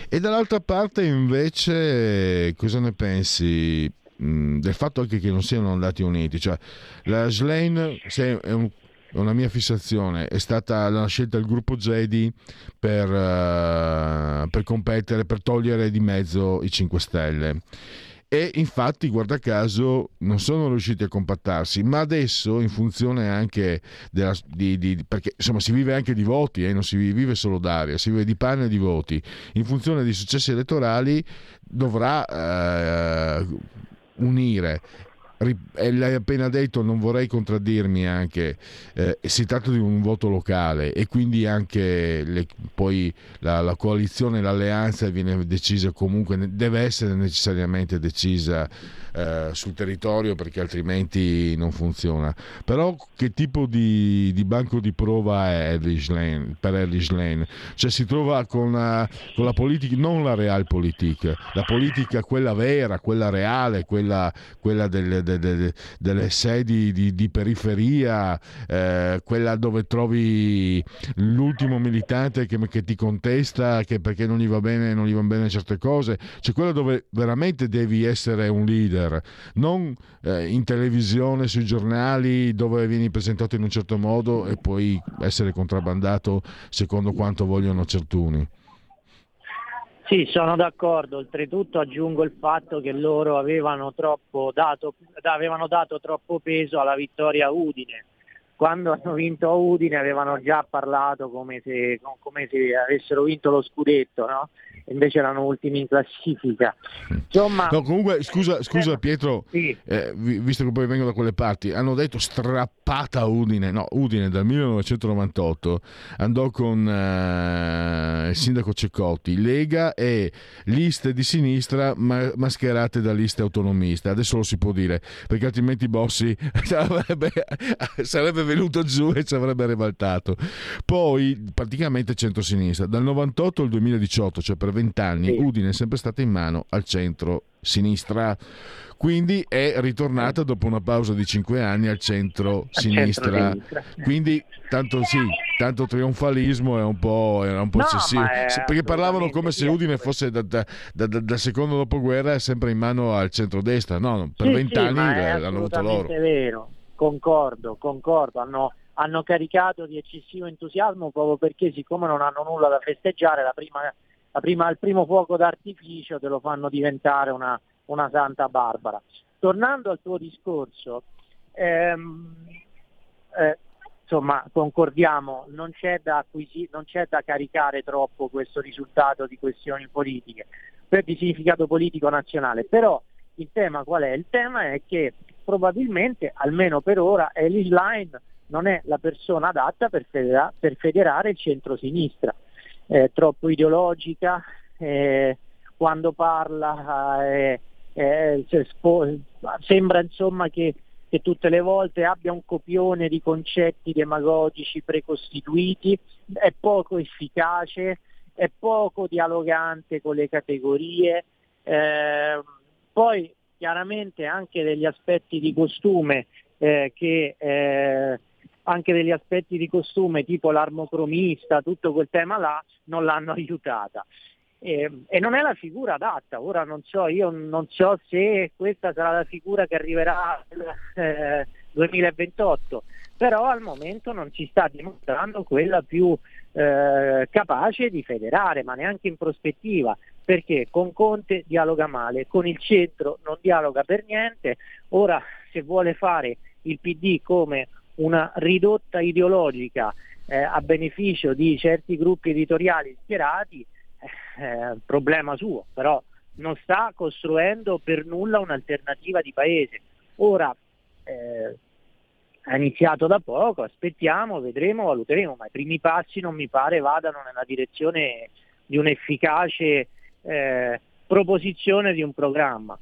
Speaker 1: E dall'altra parte invece cosa ne pensi mh, del fatto anche che non siano andati uniti? Cioè la Schlein è un una mia fissazione, è stata la scelta del gruppo Jedi per, uh, per competere, per togliere di mezzo i 5 Stelle e infatti guarda caso non sono riusciti a compattarsi ma adesso in funzione anche della, di, di, perché insomma si vive anche di voti eh, non si vive solo d'aria si vive di pane e di voti. In funzione di successi elettorali dovrà eh, unire l'hai appena detto, non vorrei contraddirmi anche, eh, si tratta di un voto locale e quindi anche le, poi la, la, coalizione, l'alleanza viene decisa comunque, deve essere necessariamente decisa eh, sul territorio perché altrimenti non funziona. Però che tipo di, di banco di prova è Erlich Lane, per Erlich Lane? Cioè si trova con la, con la politica, non la realpolitik, la politica quella vera, quella reale, quella, quella del, de, de, delle sedi di, di periferia, eh, quella dove trovi l'ultimo militante che, che ti contesta che perché non gli va bene, non gli vanno bene certe cose, cioè quella dove veramente devi essere un leader leader, non eh, in televisione, sui giornali dove vieni presentato in un certo modo e poi essere contrabbandato secondo quanto vogliono certuni.
Speaker 5: Sì, sono d'accordo. Oltretutto aggiungo il fatto che loro avevano, dato, avevano dato troppo peso alla vittoria Udine. Quando hanno vinto a Udine avevano già parlato come se, come se avessero vinto lo scudetto, no? invece erano ultimi in classifica. Insomma,
Speaker 1: no, comunque, scusa, scusa eh, Pietro, sì. eh, visto che poi vengo da quelle parti, hanno detto strappata Udine, no, Udine dal 1998 andò con eh, il sindaco Ceccotti, Lega e liste di sinistra ma- mascherate da liste autonomiste, adesso lo si può dire, perché altrimenti Bossi sarebbe, sarebbe venuto giù e ci avrebbe ribaltato. Poi praticamente centro-sinistra, dal 98 al 2018, cioè per vent'anni sì. Udine è sempre stata in mano al centro-sinistra. Quindi è ritornata dopo una pausa di cinque anni al centro-sinistra. Quindi tanto sì, tanto trionfalismo è un po', era un po no, eccessivo. Perché parlavano come se Udine fosse da, da, da, da, secondo dopoguerra sempre in mano al centro-destra. No, per vent'anni sì, l'hanno avuto loro.
Speaker 5: È vero, concordo, concordo. Hanno, hanno caricato di eccessivo entusiasmo proprio perché siccome non hanno nulla da festeggiare la prima prima, il primo fuoco d'artificio te lo fanno diventare una, una Santa Barbara. Tornando al tuo discorso, ehm, eh, insomma concordiamo, non c'è, da acquisi- non c'è da caricare troppo questo risultato di questioni politiche, per di significato politico nazionale, però il tema qual è? Il tema è che probabilmente, almeno per ora, Elis Line non è la persona adatta per, federa- per federare il centro-sinistra. Eh, troppo ideologica, eh, quando parla eh, eh spo- sembra insomma che, che, tutte le volte abbia un copione di concetti demagogici precostituiti, è poco efficace, è poco dialogante con le categorie, eh, poi chiaramente anche degli aspetti di costume eh, che anche degli aspetti di costume tipo l'armocromista, tutto quel tema là, non l'hanno aiutata. E, e, non è la figura adatta, ora non so, io non so se questa sarà la figura che arriverà nel eh, 2028, però al momento non ci sta dimostrando quella più eh, capace di federare, ma neanche in prospettiva, perché con Conte dialoga male, con il centro non dialoga per niente, ora se vuole fare il PD come una ridotta ideologica eh, a beneficio di certi gruppi editoriali schierati, eh, problema suo, però non sta costruendo per nulla un'alternativa di paese. Ora eh, ha iniziato da poco, aspettiamo, vedremo, valuteremo, ma i primi passi non mi pare vadano nella direzione di un'efficace eh, proposizione di un programma.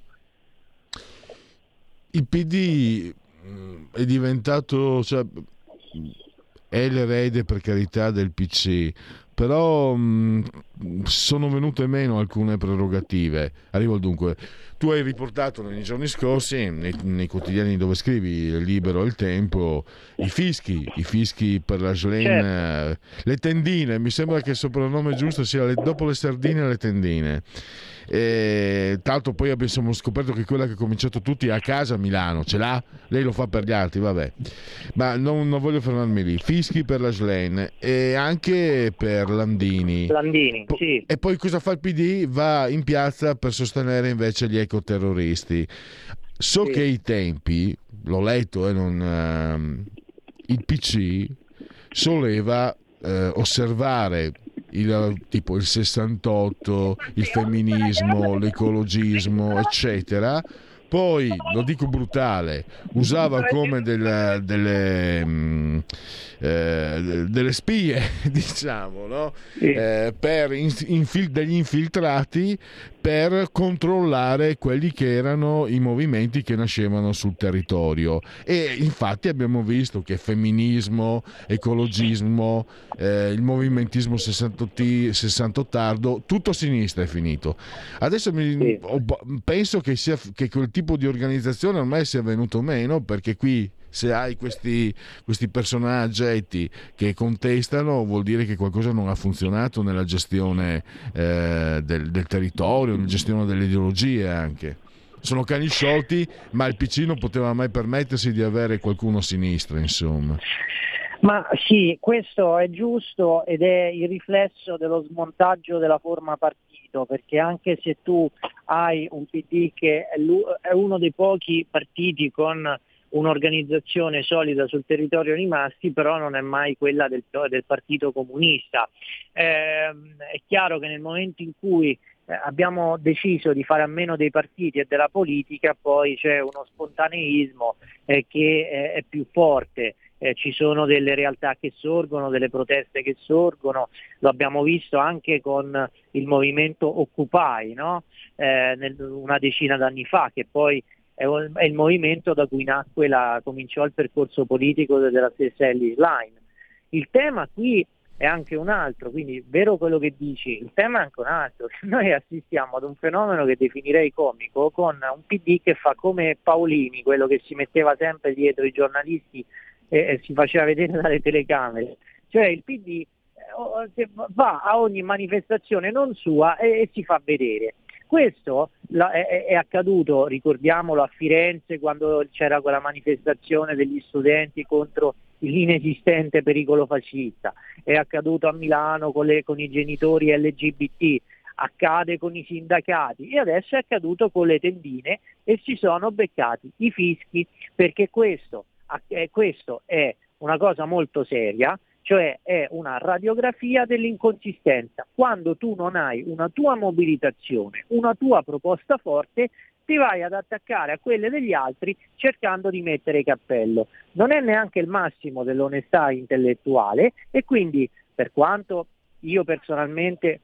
Speaker 1: Il PD Mm, è diventato, cioè, è l'erede per carità del PC, però mh, sono venute meno alcune prerogative. Arrivo al dunque. Tu hai riportato nei giorni scorsi, nei, nei quotidiani dove scrivi Libero il Tempo, i fischi, i fischi per la Schlen, certo. le tendine, mi sembra che il soprannome giusto sia le, dopo le sardine le tendine. E, tanto poi abbiamo scoperto che quella che ha cominciato tutti a casa a Milano, ce l'ha? Lei lo fa per gli altri, vabbè. Ma non, non voglio fermarmi lì. Fischi per la Schlen e anche per Landini.
Speaker 5: Landini, sì.
Speaker 1: E poi cosa fa il PD? Va in piazza per sostenere invece gli ecoterroristi. So sì. che i tempi, l'ho letto, eh, non, uh, il PC soleva eh, osservare il, tipo il 68, il femminismo, l'ecologismo, eccetera. Poi, lo dico brutale, usava come del, delle, mh, eh, delle spie, diciamo, no? eh, per infil- degli infiltrati per controllare quelli che erano i movimenti che nascevano sul territorio. E infatti abbiamo visto che femminismo, ecologismo, eh, il movimentismo 68 tardo, tutto a sinistra è finito. Adesso mi, sì. penso che, sia, che quel tipo di organizzazione ormai sia venuto meno perché qui se hai questi, questi personaggi che contestano vuol dire che qualcosa non ha funzionato nella gestione eh, del, del territorio, nella gestione delle ideologie anche sono cani sciolti, ma il PC non poteva mai permettersi di avere qualcuno a sinistra, insomma.
Speaker 5: Ma sì, questo è giusto ed è il riflesso dello smontaggio della forma partito, perché anche se tu hai un PD che è uno dei pochi partiti con un'organizzazione solida sul territorio rimasti, però non è mai quella del, del Partito Comunista. Eh, è chiaro che nel momento in cui eh, abbiamo deciso di fare a meno dei partiti e della politica, poi c'è uno spontaneismo eh, che è, è più forte. Eh, ci sono delle realtà che sorgono, delle proteste che sorgono, lo abbiamo visto anche con il movimento Occupy no? eh, nel, una decina d'anni fa, che poi è, il movimento da cui nacque la, cominciò il percorso politico della stessa Ellis Line. Il tema qui è anche un altro, quindi vero quello che dici, il tema è anche un altro, noi assistiamo ad un fenomeno che definirei comico con un PD che fa come Paolini, quello che si metteva sempre dietro i giornalisti e, e si faceva vedere dalle telecamere, cioè il PD eh, va a ogni manifestazione non sua e, e si fa vedere. Questo è, accaduto, ricordiamolo, a Firenze quando c'era quella manifestazione degli studenti contro l'inesistente pericolo fascista, è accaduto a Milano con, le, con i genitori LGBT, accade con i sindacati e adesso è accaduto con le tendine e si sono beccati i fischi perché questo, eh, questo è una cosa molto seria cioè è una radiografia dell'inconsistenza. Quando tu non hai una tua mobilitazione, una tua proposta forte, ti vai ad attaccare a quelle degli altri cercando di mettere cappello. Non è neanche il massimo dell'onestà intellettuale e quindi per quanto io personalmente eh,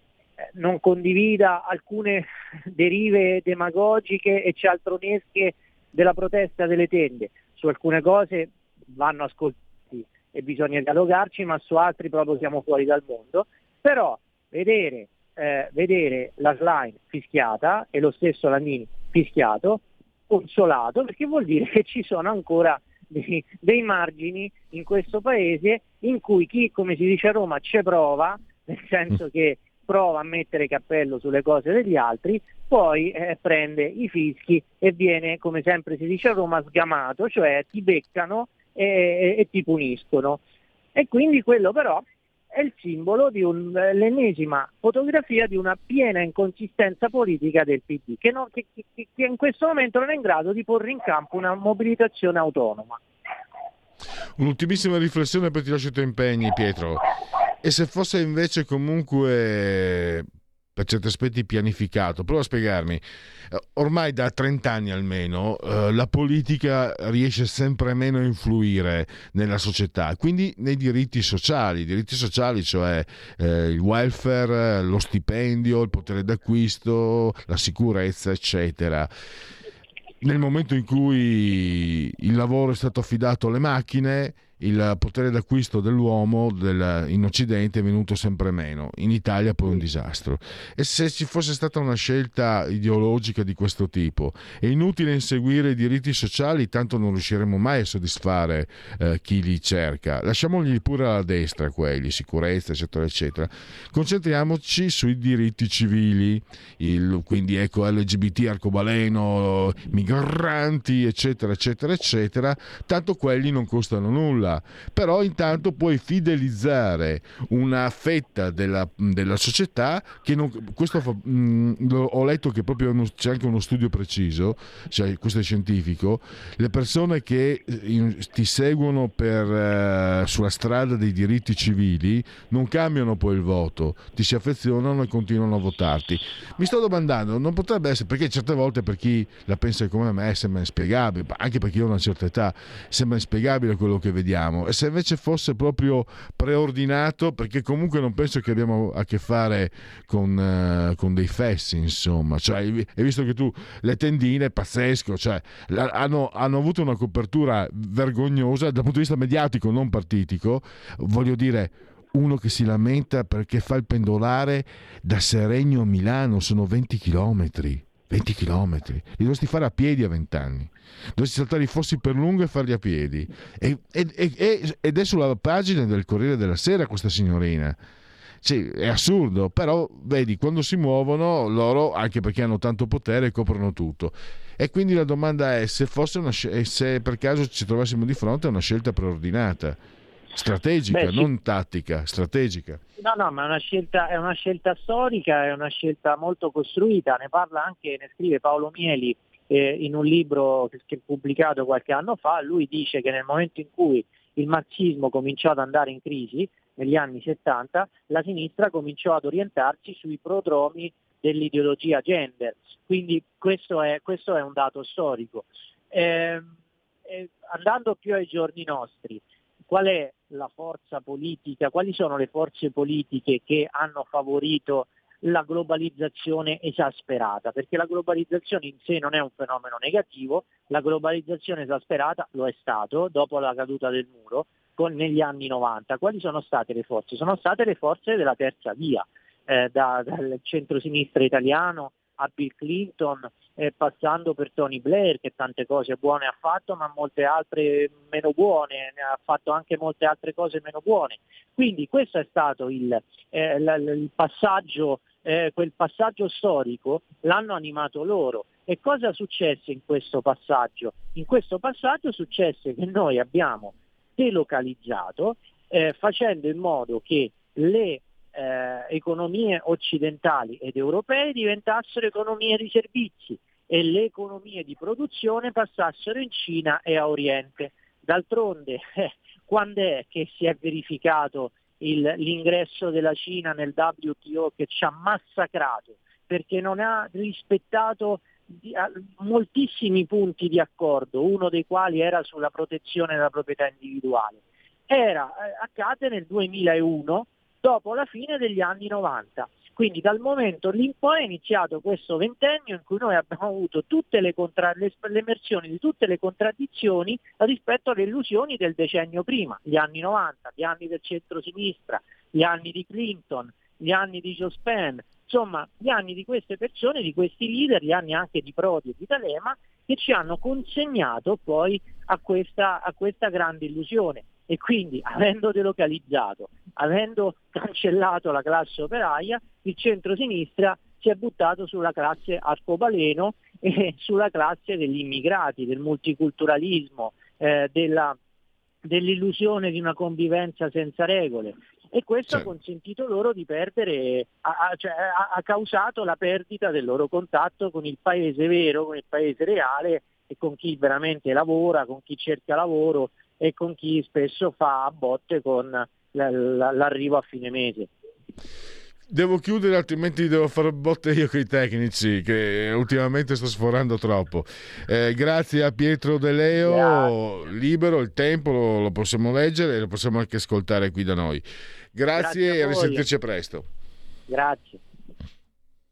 Speaker 5: non condivida alcune derive demagogiche e cialtronesche della protesta delle tende, su alcune cose vanno ascoltate e bisogna dialogarci, ma su altri proprio siamo fuori dal mondo. Però vedere, eh, vedere la slime fischiata e lo stesso Landini fischiato, consolato, perché vuol dire che ci sono ancora dei, dei margini in questo paese in cui chi, come si dice a Roma, ci prova, nel senso mm. che prova a mettere cappello sulle cose degli altri, poi eh, prende i fischi e viene, come sempre si dice a Roma, sgamato, cioè ti beccano e, e ti puniscono. E quindi quello però è il simbolo di un, l'ennesima fotografia di una piena inconsistenza politica del PD, che, non, che, che, che, in questo momento non è in grado di porre in campo una mobilitazione autonoma.
Speaker 1: Un'ultimissima riflessione per ti lascio i tuoi impegni, Pietro. E se fosse invece comunque per certi aspetti pianificato. Prova a spiegarmi. Eh, ormai da 30 anni almeno eh, la politica riesce sempre meno a influire nella società, quindi nei diritti sociali, i diritti sociali cioè eh, il welfare, lo stipendio, il potere d'acquisto, la sicurezza, eccetera. Nel momento in cui il lavoro è stato affidato alle macchine, il potere d'acquisto dell'uomo del, in Occidente è venuto sempre meno, in Italia poi un disastro. E se ci fosse stata una scelta ideologica di questo tipo, è inutile inseguire i diritti sociali, tanto non riusciremo mai a soddisfare eh, chi li cerca. Lasciamogli pure alla destra quelli, sicurezza, eccetera, eccetera. Concentriamoci sui diritti civili, il, quindi ecco LGBT, arcobaleno, migranti, eccetera, eccetera, eccetera, tanto quelli non costano nulla nulla, però intanto puoi fidelizzare una fetta della, della società che non, questo fa, mh, mm, ho letto che proprio c'è anche uno studio preciso, cioè questo è scientifico, le persone che eh, in, ti seguono per, uh, sulla strada dei diritti civili non cambiano poi il voto, ti si affezionano e continuano a votarti. Mi sto domandando, non potrebbe essere, perché certe volte per chi la pensa come me sembra inspiegabile, anche perché io ho una certa età, sembra inspiegabile quello che vediamo abbiamo e se invece fosse proprio preordinato perché comunque non penso che abbiamo a che fare con, uh, con dei fessi insomma. Cioè, hai visto che tu le tendine pazzesco cioè, hanno, hanno avuto una copertura vergognosa dal punto di vista mediatico non partitico. Voglio dire uno che si lamenta perché fa il pendolare da Seregno a Milano sono 20 chilometri 20 km, li dovresti fare a piedi a 20 anni. Dovresti saltare i fossi per lungo e farli a piedi. E, e, e, ed è sulla pagina del Corriere della Sera questa signorina. Sì, è assurdo, però vedi, quando si muovono loro, anche perché hanno tanto potere, coprono tutto. E quindi la domanda è se, fosse una, se per caso ci trovassimo di fronte a una scelta preordinata strategica, Beh, non tattica, strategica.
Speaker 5: No, no, ma è una, scelta, è una scelta storica, è una scelta molto costruita, ne parla anche, ne scrive Paolo Mieli eh, in un libro che, pubblicato qualche anno fa, lui dice che nel momento in cui il marxismo cominciò ad andare in crisi, negli anni 70, la sinistra cominciò ad orientarsi sui prodromi dell'ideologia gender. Quindi questo è, questo è un dato storico. Eh, eh, andando più ai giorni nostri, qual è la forza politica, quali sono le forze politiche che hanno favorito la globalizzazione esasperata, perché la globalizzazione in sé non è un fenomeno negativo, la globalizzazione esasperata lo è stato dopo la caduta del muro con, negli anni 90. Quali sono state le forze? Sono state le forze della terza via, eh, da, dal centro-sinistra italiano a Bill Clinton, eh, passando per Tony Blair che tante cose buone ha fatto ma molte altre meno buone, ha fatto anche molte altre cose meno buone. Quindi questo è stato il, eh, l- il passaggio, eh, quel passaggio storico l'hanno animato loro. E cosa successe in questo passaggio? In questo passaggio successe che noi abbiamo delocalizzato eh, facendo in modo che le eh, economie occidentali ed europee diventassero economie di servizi e le economie di produzione passassero in Cina e a Oriente. D'altronde, eh, quando è che si è verificato il, l'ingresso della Cina nel WTO che ci ha massacrato perché non ha rispettato di, a, moltissimi punti di accordo, uno dei quali era sulla protezione della proprietà individuale. Era, eh, accade nel 2001 dopo la fine degli anni 90. Quindi dal momento lì in poi è iniziato questo ventennio in cui noi abbiamo avuto tutte le contra- l'emersione di tutte le contraddizioni rispetto alle illusioni del decennio prima, gli anni 90, gli anni del centro-sinistra, gli anni di Clinton, gli anni di Jospin, insomma gli anni di queste persone, di questi leader, gli anni anche di Prodi e di D'Alema che ci hanno consegnato poi a questa, a questa grande illusione e quindi avendo delocalizzato, avendo cancellato la classe operaia, il centro-sinistra si è buttato sulla classe arcobaleno e sulla classe degli immigrati, del multiculturalismo, eh, della, dell'illusione di una convivenza senza regole. E questo sì. ha consentito loro di perdere, ha, cioè, ha causato la perdita del loro contatto con il paese vero, con il paese reale e con chi veramente lavora, con chi cerca lavoro e con chi spesso fa a botte con l'arrivo a fine mese.
Speaker 1: Devo chiudere altrimenti devo fare botte io con i tecnici che ultimamente sto sforando troppo. Eh, grazie a Pietro De Leo, grazie. libero, il tempo lo, lo, possiamo leggere e lo possiamo anche ascoltare qui da noi. Grazie, grazie e a risentirci presto.
Speaker 5: Grazie.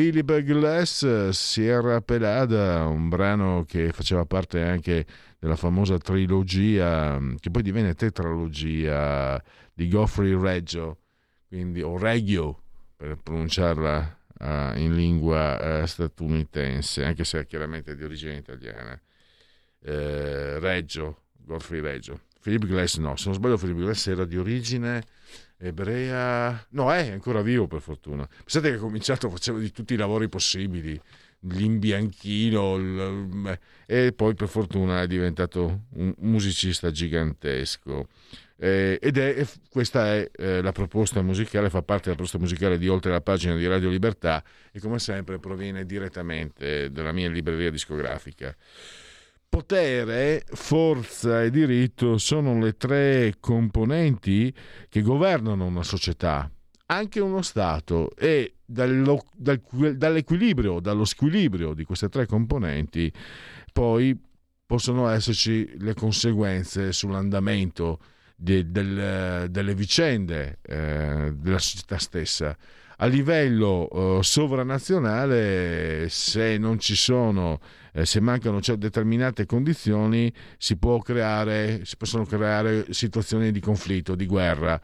Speaker 1: Philip Glass, Sierra Pelada, un brano che faceva parte anche della famosa trilogia, che poi divenne tetralogia di Goffrey Reggio, quindi, o Reggio per pronunciarla uh, in lingua uh, statunitense, anche se è chiaramente di origine italiana. Uh, Reggio, Goffrey Reggio. Philip Glass no, se non sbaglio Philip Glass era di origine ebrea, no è ancora vivo per fortuna. Pensate che ha cominciato, faceva di tutti i lavori possibili, l'imbianchino il, e poi per fortuna è diventato un musicista gigantesco. Eh, ed è, questa è eh, la proposta musicale, fa parte della proposta musicale di Oltre la pagina di Radio Libertà e come sempre proviene direttamente dalla mia libreria discografica. Potere, forza e diritto sono le tre componenti che governano una società, anche uno Stato e dall'equilibrio, dallo squilibrio di queste tre componenti poi possono esserci le conseguenze sull'andamento di, del, delle vicende eh, della società stessa. A livello eh, sovranazionale, se non ci sono eh, se mancano cioè, determinate condizioni si, creare, si possono creare situazioni di conflitto, di guerra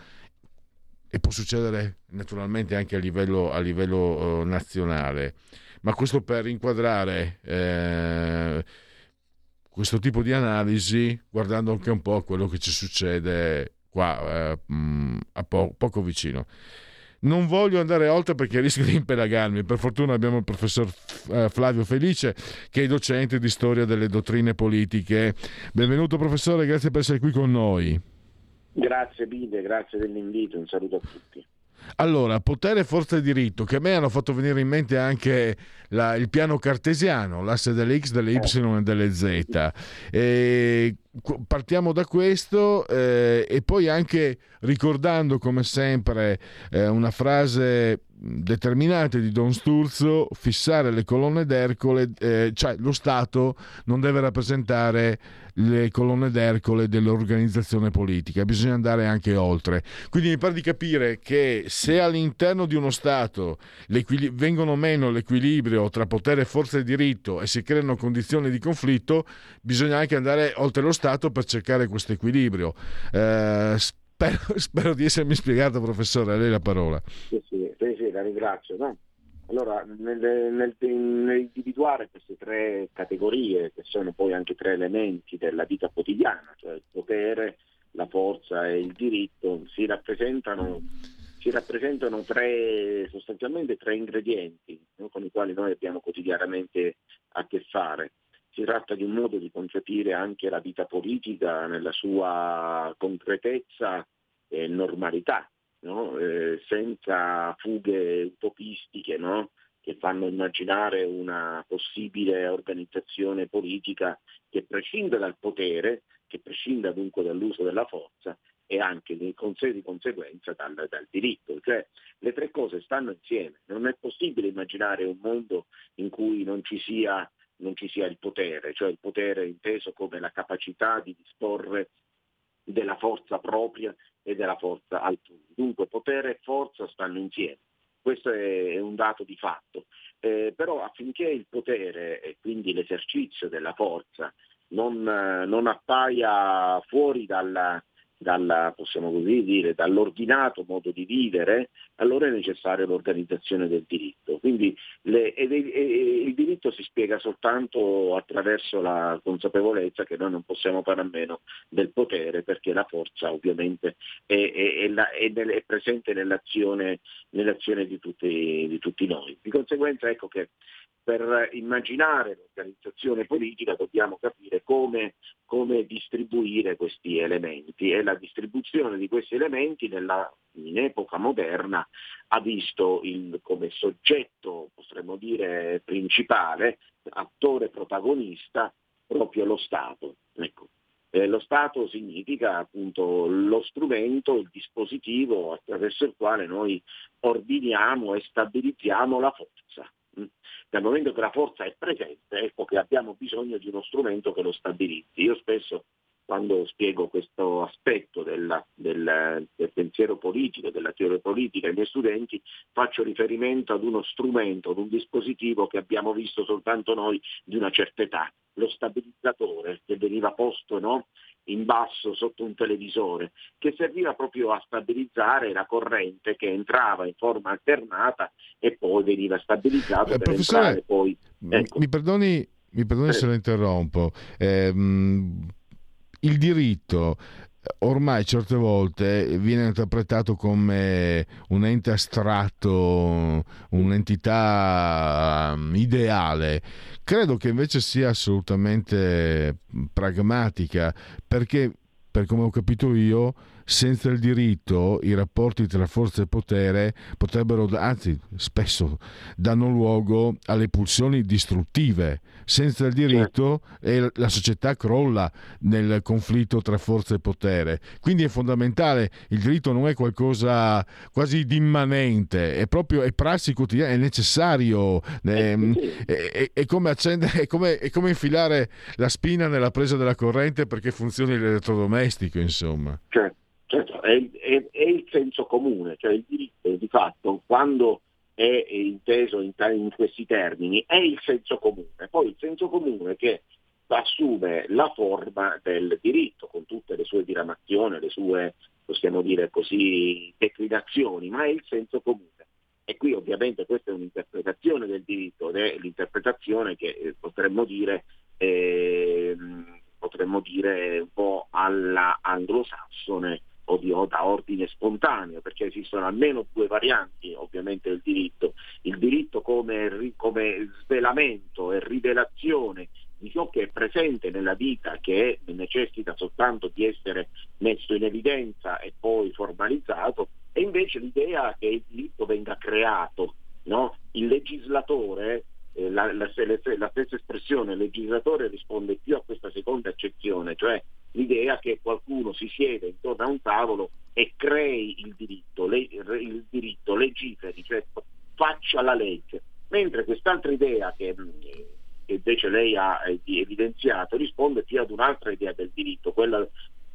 Speaker 1: e può succedere naturalmente anche a livello, a livello uh, nazionale. Ma questo per inquadrare eh, questo tipo di analisi guardando anche un po' quello che ci succede qua eh, a po- poco vicino. Non voglio andare oltre perché rischio di impelagarmi. Per fortuna abbiamo il professor eh, Flavio Felice, che è docente di storia delle dottrine politiche. Benvenuto professore, grazie per essere qui con noi.
Speaker 7: Grazie Bide, grazie dell'invito, un saluto a tutti.
Speaker 1: Allora, potere, forza e diritto, che a me hanno fatto venire in mente anche la, il piano cartesiano, l'asse delle X, delle Y e delle Z. E partiamo da questo eh, e poi anche ricordando come sempre eh, una frase determinante di Don Sturzo, fissare le colonne d'Ercole, eh, cioè lo Stato non deve rappresentare le colonne d'Ercole dell'organizzazione politica, bisogna andare anche oltre. Quindi mi pare di capire che se all'interno di uno Stato vengono meno l'equilibrio tra potere, forza e diritto e si creano condizioni di conflitto, bisogna anche andare oltre lo Stato per cercare questo equilibrio. Eh, spero, spero, di essermi spiegato, professore, a lei la parola.
Speaker 7: Sì, sì la ringrazio. No? Allora, nel, nel, nell'individuare queste tre categorie, che sono poi anche tre elementi della vita quotidiana, cioè il potere, la forza e il diritto, si rappresentano, si rappresentano tre, sostanzialmente tre ingredienti no, con i quali noi abbiamo quotidianamente a che fare. Si tratta di un modo di concepire anche la vita politica nella sua concretezza e normalità, no? eh, senza fughe utopistiche no? che fanno immaginare una possibile organizzazione politica che prescinda dal potere, che prescinda dunque dall'uso della forza e anche di, conseguenza dal, dal, diritto. Cioè le tre cose stanno insieme. Non è possibile immaginare un mondo in cui non ci sia, non ci sia il potere, cioè il potere inteso come la capacità di disporre della forza propria e della forza altrui. Dunque potere e forza stanno insieme. Questo è un dato di fatto. Eh, però affinché il potere e quindi l'esercizio della forza non, non appaia fuori dalla, dalla, possiamo così dire, dall'ordinato modo di vivere, allora è necessaria l'organizzazione del diritto. Quindi le, e, e, il diritto si spiega soltanto attraverso la consapevolezza che noi non possiamo fare a meno del potere perché la forza ovviamente è, è, la, è presente nell'azione, nell'azione di, tutti, di tutti noi. Di conseguenza ecco che per immaginare l'organizzazione politica dobbiamo capire come, come, distribuire questi elementi e la distribuzione di questi elementi nella, in epoca moderna ha visto il, come soggetto, potremmo dire, principale, attore protagonista, proprio lo Stato. Ecco. Eh, lo Stato significa appunto lo strumento, il dispositivo attraverso il quale noi ordiniamo e stabilizziamo la forza dal momento che la forza è presente, ecco che abbiamo bisogno di uno strumento che lo stabilizzi. Io spesso quando spiego questo aspetto della, del, del, pensiero politico, della teoria politica ai miei studenti, faccio riferimento ad uno strumento, ad un dispositivo che abbiamo visto soltanto noi di una certa età, lo stabilizzatore che veniva posto no, in basso sotto un televisore, che serviva proprio a stabilizzare la corrente che entrava in forma alternata e poi veniva stabilizzato eh, per entrare poi...
Speaker 1: Ecco. Mi perdoni, mi perdoni se lo interrompo. Eh, il diritto ormai certe volte viene interpretato come un ente astratto, un'entità um, ideale. Credo che invece sia assolutamente pragmatica perché, per come ho capito io, senza il diritto i rapporti tra forza e potere potrebbero, anzi spesso danno luogo alle pulsioni distruttive. Senza il diritto certo. la società crolla nel conflitto tra forza e potere. Quindi è fondamentale, il diritto non è qualcosa quasi di immanente, è proprio è prassi quotidiana, è necessario, è, è, è, come accendere, è, come, è come infilare la spina nella presa della corrente perché funzioni l'elettrodomestico, insomma.
Speaker 7: Certo. Certo, è, è, è, il senso comune, cioè il diritto di fatto quando è inteso in, in, questi termini è il senso comune, poi il senso comune che assume la forma del diritto con tutte le sue diramazioni, le sue, possiamo dire così, declinazioni, ma è il senso comune. E qui ovviamente questa è un'interpretazione del diritto ed è l'interpretazione che eh, potremmo dire eh, potremmo dire un po' alla anglosassone o, da ordine spontaneo, perché esistono almeno due varianti ovviamente del diritto, il diritto come, come svelamento e rivelazione di ciò che è presente nella vita, che necessita soltanto di essere messo in evidenza e poi formalizzato, e invece l'idea che il diritto venga creato. No? Il legislatore eh, la, la, la, stessa espressione legislatore risponde più a questa seconda accezione, cioè l'idea che qualcuno si siede intorno a un tavolo e crei il diritto, le, il diritto legiferi, cioè faccia la legge, mentre quest'altra idea che, che invece lei ha evidenziato risponde più ad un'altra idea del diritto, quella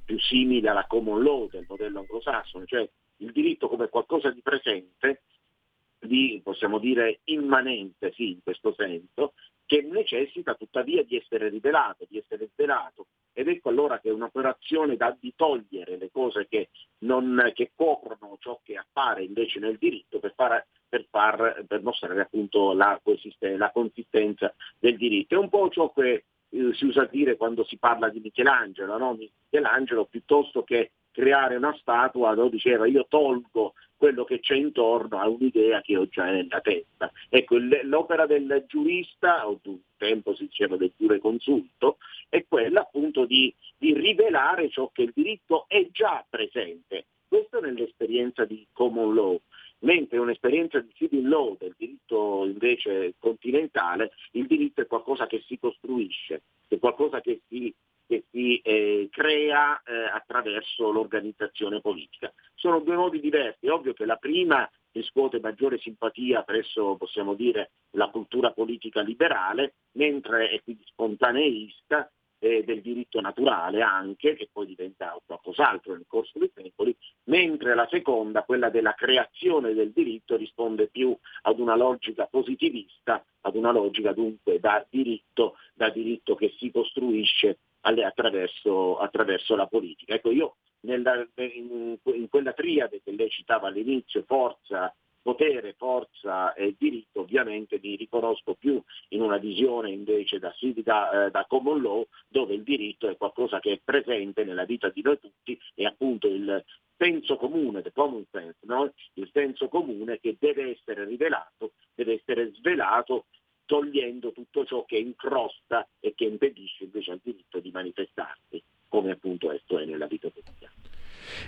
Speaker 7: più simile alla common law del modello anglosassone, cioè il diritto come qualcosa di presente di, possiamo dire, immanente, sì, in questo senso, che necessita tuttavia di essere rivelato, di essere svelato. Ed ecco allora che è un'operazione da di togliere le cose che, non, che coprono ciò che appare invece nel diritto per, far, per, far, per mostrare appunto la, la, consistenza del diritto. È un po' ciò che eh, si usa dire quando si parla di Michelangelo, no? Michelangelo piuttosto che creare una statua, no? diceva io tolgo quello che c'è intorno a un'idea che ho già nella testa. Ecco, l'opera del giurista, o un tempo si diceva del giureconsulto, è quella appunto di, di rivelare ciò che il diritto è già presente. Questo nell'esperienza di common law mentre un'esperienza di civil law, del diritto invece continentale, il diritto è qualcosa che si costruisce, è qualcosa che si che si eh, crea eh, attraverso l'organizzazione politica. Sono due modi diversi, è ovvio che la prima riscuote maggiore simpatia presso, possiamo dire, la cultura politica liberale, mentre è quindi spontaneista eh, del diritto naturale anche, che poi diventa qualcos'altro nel corso dei secoli, mentre la seconda, quella della creazione del diritto, risponde più ad una logica positivista, ad una logica dunque da diritto, da diritto che si costruisce attraverso, attraverso la politica. Ecco, io nella, in, in, quella triade che lei citava all'inizio, forza, potere, forza e diritto, ovviamente mi riconosco più in una visione invece da, da, eh, da common law, dove il diritto è qualcosa che è presente nella vita di noi tutti e appunto il senso comune, the common sense, no? il senso comune che deve essere rivelato, deve essere svelato togliendo tutto ciò che incrosta e che impedisce invece al diritto di manifestarsi, come appunto esto è nella vita quotidiana.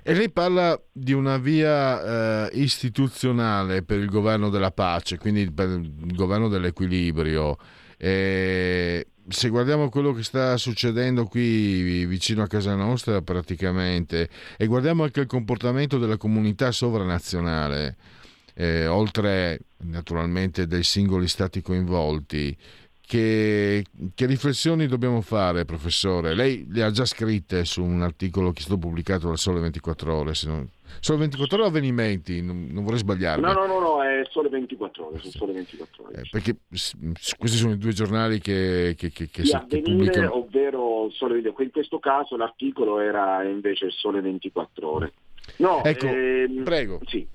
Speaker 1: E lei parla di una via eh, istituzionale per il governo della pace, quindi per il governo dell'equilibrio. E se guardiamo quello che sta succedendo qui vicino a casa nostra praticamente e guardiamo anche il comportamento della comunità sovranazionale, eh, oltre naturalmente dei singoli stati coinvolti, che, che, riflessioni dobbiamo fare, professore? Lei le ha già scritte su un articolo che è stato pubblicato dal Sole 24 Ore. Non... Sole 24 Ore avvenimenti, non, non vorrei sbagliarmi.
Speaker 7: No, no, no, no, è Sole 24 Ore. Sole 24 ore.
Speaker 1: Eh, perché questi sono i due giornali che, che, che, che,
Speaker 7: che pubblicano. ovvero Sole In questo caso l'articolo era invece Sole 24 Ore.
Speaker 1: No, ecco, ehm, prego.
Speaker 7: Sì.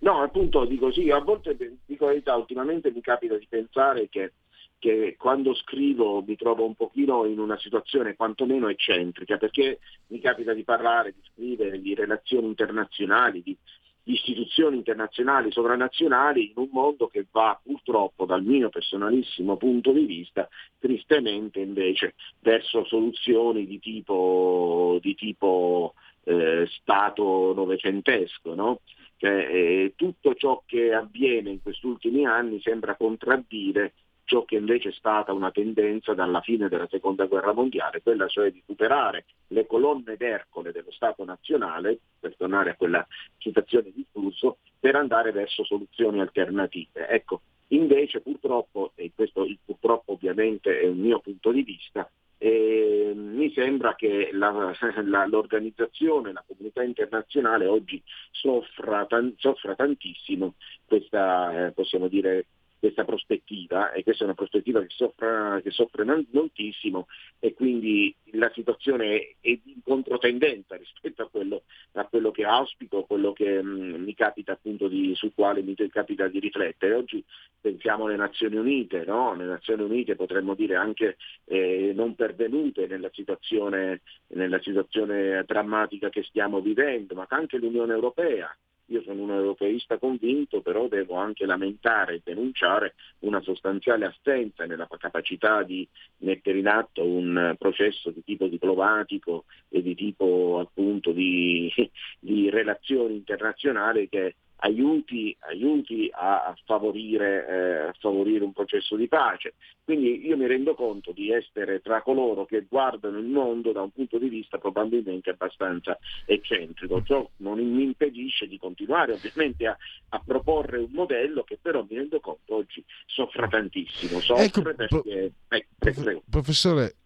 Speaker 7: No, appunto dico sì, a volte dico la verità, ultimamente mi capita di pensare che che quando scrivo mi trovo un pochino in una situazione quantomeno eccentrica, perché mi capita di parlare, di scrivere di relazioni internazionali, di, di istituzioni internazionali, sovranazionali, in un mondo che va purtroppo, dal mio personalissimo punto di vista, tristemente invece verso soluzioni di tipo, di tipo eh, Stato novecentesco. No? Cioè, eh, tutto ciò che avviene in questi ultimi anni sembra contraddire ciò che invece è stata una tendenza dalla fine della seconda guerra mondiale, quella cioè di superare le colonne d'Ercole dello Stato nazionale, per tornare a quella citazione di flusso, per andare verso soluzioni alternative. Ecco, invece purtroppo, e questo purtroppo ovviamente è un mio punto di vista, eh, mi sembra che la, la, l'organizzazione, la comunità internazionale oggi soffra, tan, soffra tantissimo questa, eh, possiamo dire, questa prospettiva e questa è una prospettiva che soffre, che soffre moltissimo e quindi la situazione è in controtendenza rispetto a quello, a quello che auspico, quello che mh, mm, mi capita appunto di, sul quale mi capita di riflettere. Oggi pensiamo alle Nazioni Unite, no? le Nazioni Unite potremmo dire anche eh, non pervenute nella situazione, nella situazione drammatica che stiamo vivendo, ma anche l'Unione Europea io sono un europeista convinto, però devo anche lamentare e denunciare una sostanziale assenza nella capacità di mettere in atto un processo di tipo diplomatico e di tipo appunto di, di relazioni internazionali che aiuti, aiuti a, favorire, eh, a, favorire, un processo di pace. Quindi io mi rendo conto di essere tra coloro che guardano il mondo da un punto di vista probabilmente abbastanza eccentrico. Ciò non mi impedisce di continuare ovviamente a, a proporre un modello che però mi rendo conto oggi soffre tantissimo. Soffre ecco, perché...
Speaker 1: Ecco, professore,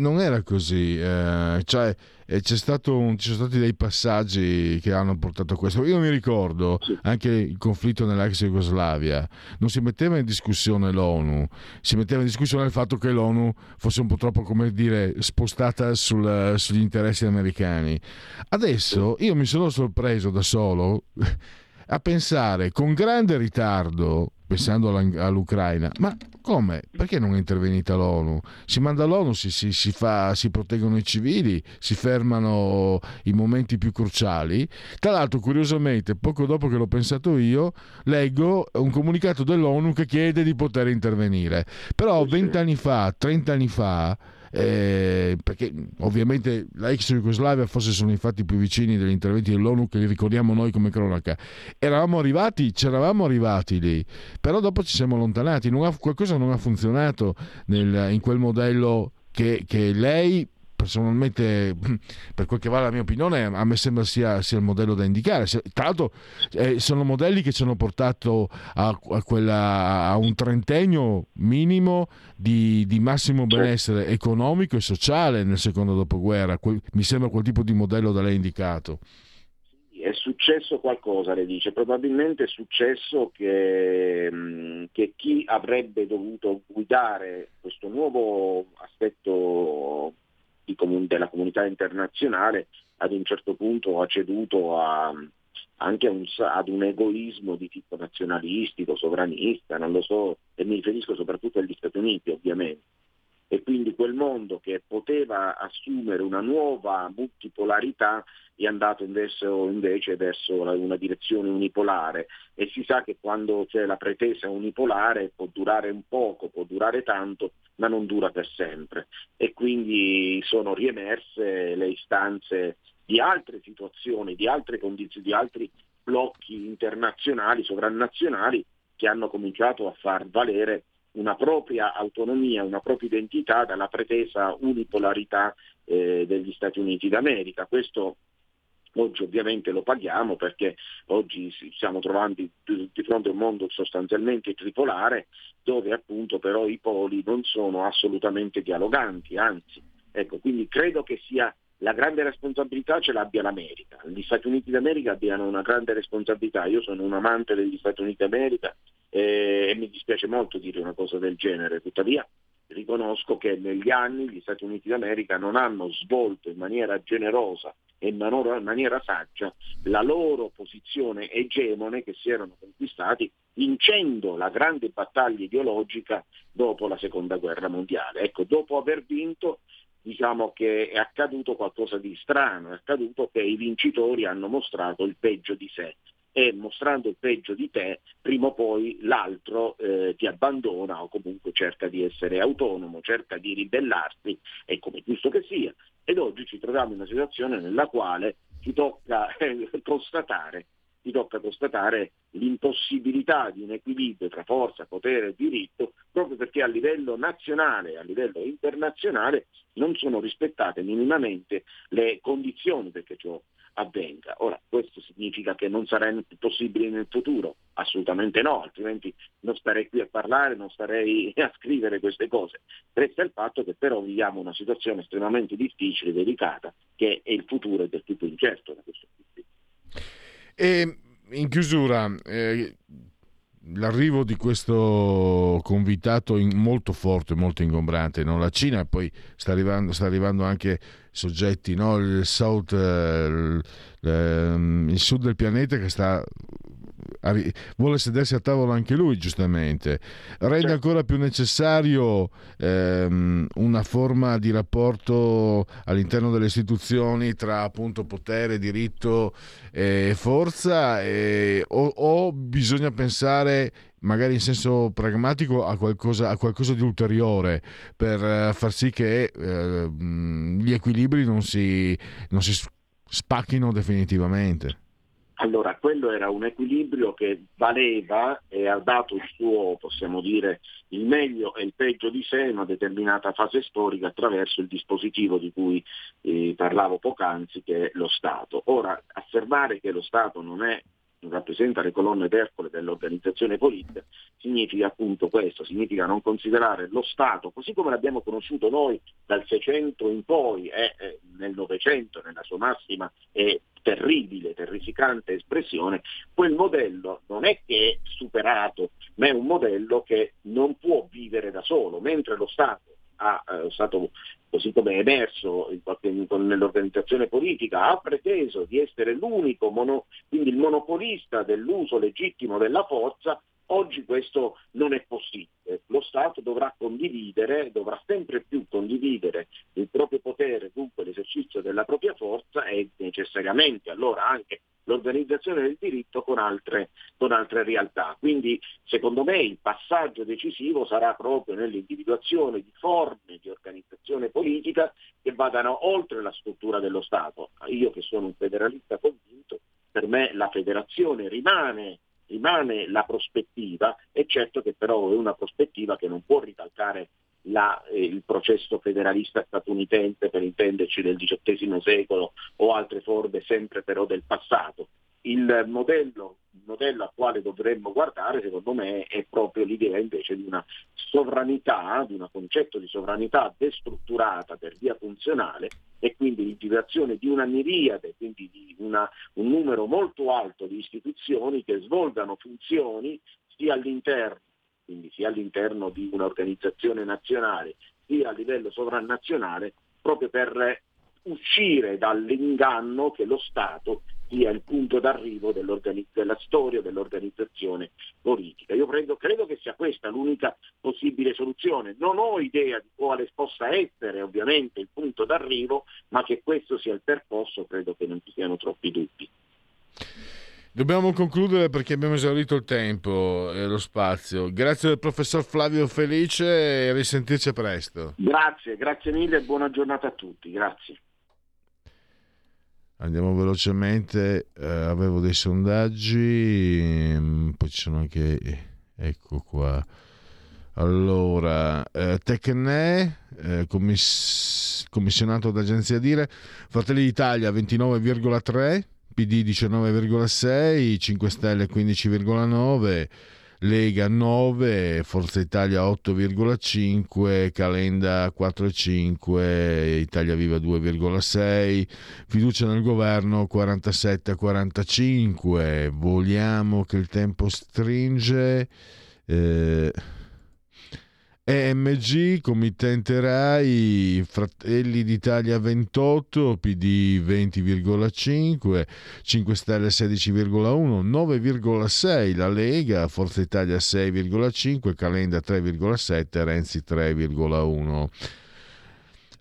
Speaker 1: non era così, eh, cioè, un, ci sono stati dei passaggi che hanno portato a questo. Io mi ricordo anche il conflitto nell'ex Jugoslavia, non si metteva in discussione l'ONU, si metteva in discussione il fatto che l'ONU fosse un po' troppo, come dire, spostata sul, sugli interessi americani. Adesso io mi sono sorpreso da solo a pensare con grande ritardo, pensando all'Ucraina, ma come? Perché non è intervenuta l'ONU? Si manda l'ONU, si, si, si, fa, si proteggono i civili, si fermano i momenti più cruciali. Tra l'altro, curiosamente, poco dopo che l'ho pensato io, leggo un comunicato dell'ONU che chiede di poter intervenire. Però vent'anni fa, trent'anni fa, eh, perché ovviamente la ex Jugoslavia forse sono i fatti più vicini degli interventi dell'ONU che li ricordiamo noi come cronaca. Eravamo arrivati, c'eravamo arrivati lì, però dopo ci siamo allontanati, ha, qualcosa non ha funzionato nel, in quel modello che, che lei personalmente, per quel che vale la mia opinione, a me sembra sia, sia il modello da indicare. Tra l'altro eh, sono modelli che ci hanno portato a, a, quella, a un trentennio minimo di, di, massimo benessere economico e sociale nel secondo dopoguerra. Quel, mi sembra quel tipo di modello da lei indicato.
Speaker 7: È successo qualcosa, le dice, probabilmente è successo che, che chi avrebbe dovuto guidare questo nuovo aspetto della comunità internazionale ad un certo punto ha ceduto a, anche un, ad un egoismo di tipo nazionalistico, sovranista, non lo so, e mi riferisco soprattutto agli Stati Uniti ovviamente. E quindi quel mondo che poteva assumere una nuova multipolarità è andato invece, invece verso una direzione unipolare e si sa che quando c'è la pretesa unipolare può durare un poco, può durare tanto, ma non dura per sempre. E quindi sono riemerse le istanze di altre situazioni, di altre condizioni, di altri blocchi internazionali, sovranazionali, che hanno cominciato a far valere una propria autonomia, una propria identità dalla pretesa unipolarità eh, degli Stati Uniti d'America. Questo Oggi ovviamente lo paghiamo perché oggi stiamo trovando di fronte a un mondo sostanzialmente tripolare dove appunto però i poli non sono assolutamente dialoganti, anzi. Ecco, quindi credo che sia la grande responsabilità ce l'abbia l'America. Gli Stati Uniti d'America abbiano una grande responsabilità. Io sono un amante degli Stati Uniti d'America eh, e mi dispiace molto dire una cosa del genere, tuttavia riconosco che negli anni gli Stati Uniti d'America non hanno svolto in maniera generosa e in maniera saggia la loro posizione egemone che si erano conquistati vincendo la grande battaglia ideologica dopo la seconda guerra mondiale. Ecco, dopo aver vinto diciamo che è accaduto qualcosa di strano, è accaduto che i vincitori hanno mostrato il peggio di sé e mostrando il peggio di te, prima o poi l'altro eh, ti abbandona o comunque cerca di essere autonomo, cerca di ribellarsi, è come giusto che sia. Ed oggi ci troviamo in una situazione nella quale ci tocca eh, constatare ti tocca constatare l'impossibilità di un equilibrio tra forza, potere e diritto, proprio perché a livello nazionale e a livello internazionale non sono rispettate minimamente le condizioni perché ciò avvenga. Ora, questo significa che non sarà possibile nel futuro? Assolutamente no, altrimenti non starei qui a parlare, non starei a scrivere queste cose. Resta il fatto che però viviamo una situazione estremamente difficile, delicata, che è il futuro è del tutto incerto da questo punto di vista.
Speaker 1: E in chiusura, eh, l'arrivo di questo convitato in, molto forte, molto ingombrante, no? la Cina poi sta arrivando, sta arrivando anche soggetti, no? il, south, eh, il, ehm, il, sud del pianeta che sta vuole sedersi a tavola anche lui, giustamente. Rende certo. ancora più necessario ehm, una forma di rapporto all'interno delle istituzioni tra appunto potere, diritto e forza, e, o, o bisogna pensare magari in senso pragmatico a qualcosa, a qualcosa di ulteriore per uh, far sì che uh, gli equilibri non si, non si spacchino definitivamente.
Speaker 7: Allora, quello era un equilibrio che valeva e ha dato il suo, possiamo dire, il meglio e il peggio di sé in una determinata fase storica attraverso il dispositivo di cui eh, parlavo poc'anzi, che è lo Stato. Ora, affermare che lo Stato non è rappresenta le colonne d'Ercole dell'organizzazione politica, significa appunto questo, significa non considerare lo Stato, così come l'abbiamo conosciuto noi dal 600 in poi e eh, nel Novecento, nella sua massima e terribile, terrificante espressione, quel modello non è che è superato, ma è un modello che non può vivere da solo, mentre lo Stato ha eh, stato, così come è emerso nell'organizzazione politica, ha preteso di essere l'unico, mono, quindi il monopolista dell'uso legittimo della forza, Oggi questo non è possibile. Lo Stato dovrà condividere, dovrà sempre più condividere il proprio potere, dunque l'esercizio della propria forza e necessariamente allora anche l'organizzazione del diritto con altre, con altre realtà. Quindi secondo me il passaggio decisivo sarà proprio nell'individuazione di forme di organizzazione politica che vadano oltre la struttura dello Stato. Io che sono un federalista convinto, per me la federazione rimane rimane la prospettiva, è certo che però è una prospettiva che non può ricalcare la, eh, il processo federalista statunitense, per intenderci, del XVIII secolo o altre forme sempre però del passato. Il modello, il modello al quale dovremmo guardare, secondo me, è proprio l'idea invece di una sovranità, di un concetto di sovranità destrutturata per via funzionale e quindi l'individuazione di una miriade, quindi di una, un numero molto alto di istituzioni che svolgano funzioni sia all'interno, quindi sia all'interno di un'organizzazione nazionale, sia a livello sovranazionale, proprio per uscire dall'inganno che lo Stato sia il punto d'arrivo della storia dell'organizzazione politica. Io credo, credo, che sia questa l'unica possibile soluzione. Non ho idea di quale possa essere ovviamente il punto d'arrivo, ma che questo sia il percorso credo che non ci siano troppi dubbi.
Speaker 1: Dobbiamo concludere perché abbiamo esaurito il tempo e lo spazio. Grazie al professor Flavio Felice e risentirci presto.
Speaker 7: Grazie, grazie mille e buona giornata a tutti. Grazie.
Speaker 1: Andiamo velocemente, eh, avevo dei sondaggi, ehm, poi ci sono anche, ecco qua, Allora, eh, Tecne, eh, commiss- commissionato d'agenzia Dire, Fratelli d'Italia 29,3, PD 19,6, 5 Stelle 15,9, Lega 9, Forza Italia 8,5, Calenda 4,5, Italia Viva 2,6, fiducia nel governo 47-45, vogliamo che il tempo stringe. Eh, EMG, committente RAI, Fratelli d'Italia 28, PD 20,5, 5 Stelle 16,1, 9,6 la Lega, Forza Italia 6,5, Calenda 3,7, Renzi 3,1.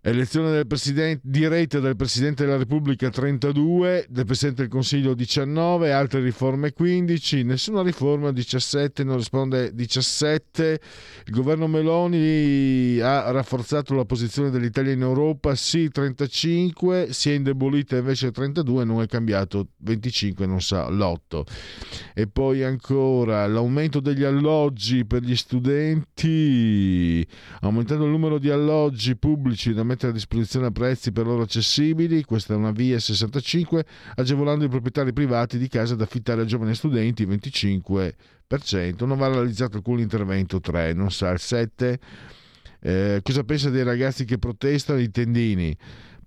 Speaker 1: Elezione del presidente, diretta del Presidente della Repubblica 32, del Presidente del Consiglio 19, altre riforme 15, nessuna riforma 17, non risponde 17. Il governo Meloni ha rafforzato la posizione dell'Italia in Europa, sì 35, si è indebolita invece 32, non è cambiato 25, non sa l'8. E poi ancora l'aumento degli alloggi per gli studenti, aumentando il numero di alloggi pubblici da mettere a disposizione a prezzi per loro accessibili, questa è una via 65, agevolando i proprietari privati di casa da affittare a giovani studenti 25%, non va realizzato alcun intervento 3, non sa il 7. Eh, cosa pensa dei ragazzi che protestano? I tendini.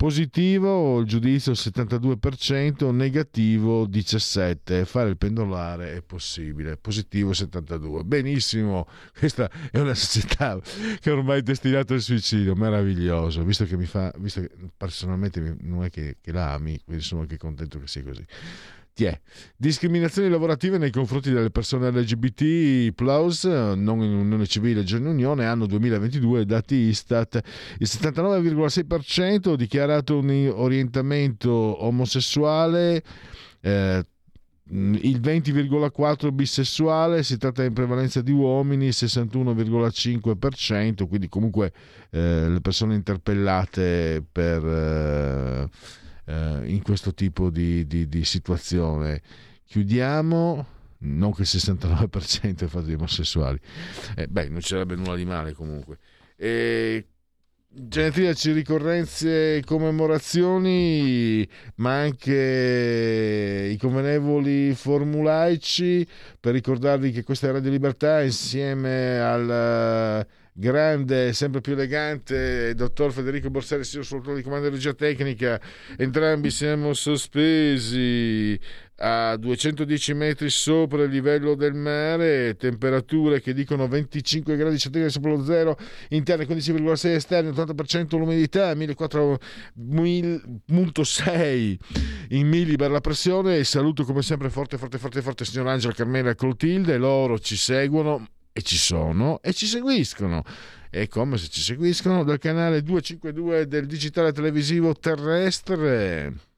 Speaker 1: Positivo il giudizio 72%, negativo 17%. Fare il pendolare è possibile. Positivo 72%. Benissimo, questa è una società che ormai è destinata al suicidio, meraviglioso, visto che mi fa, visto che personalmente non è che, che la ami, quindi sono anche contento che sia così. Tiè. Discriminazioni lavorative nei confronti delle persone LGBT plus, non in unione civile, già in unione, anno 2022, dati Istat, il 79,6% ha dichiarato un orientamento omosessuale, eh, il 20,4% bisessuale, si tratta in prevalenza di uomini, il 61,5%, quindi comunque eh, le persone interpellate per... Eh, eh, in questo tipo di, di, di, situazione. Chiudiamo, non che il 69% è fatto di omosessuali, eh, beh, non sarebbe nulla di male comunque. E, genetriaci, ricorrenze e commemorazioni, ma anche i convenevoli formulaici per ricordarvi che questa è Radio Libertà insieme al grande, sempre più elegante, dottor Federico Borsari, signor Soltore di Comando di Regia Tecnica. Entrambi siamo sospesi a 210 metri sopra il livello del mare, temperature che dicono 25 gradi centigradi sopra lo zero, interne 15,6 esterne, 80% l'umidità, 1400,6 in millibar la pressione. E saluto come sempre forte, forte, forte, forte signor Angela Carmela Clotilde, loro ci seguono e ci sono e ci seguiscono. È come se ci seguiscono dal canale 252 del digitale televisivo terrestre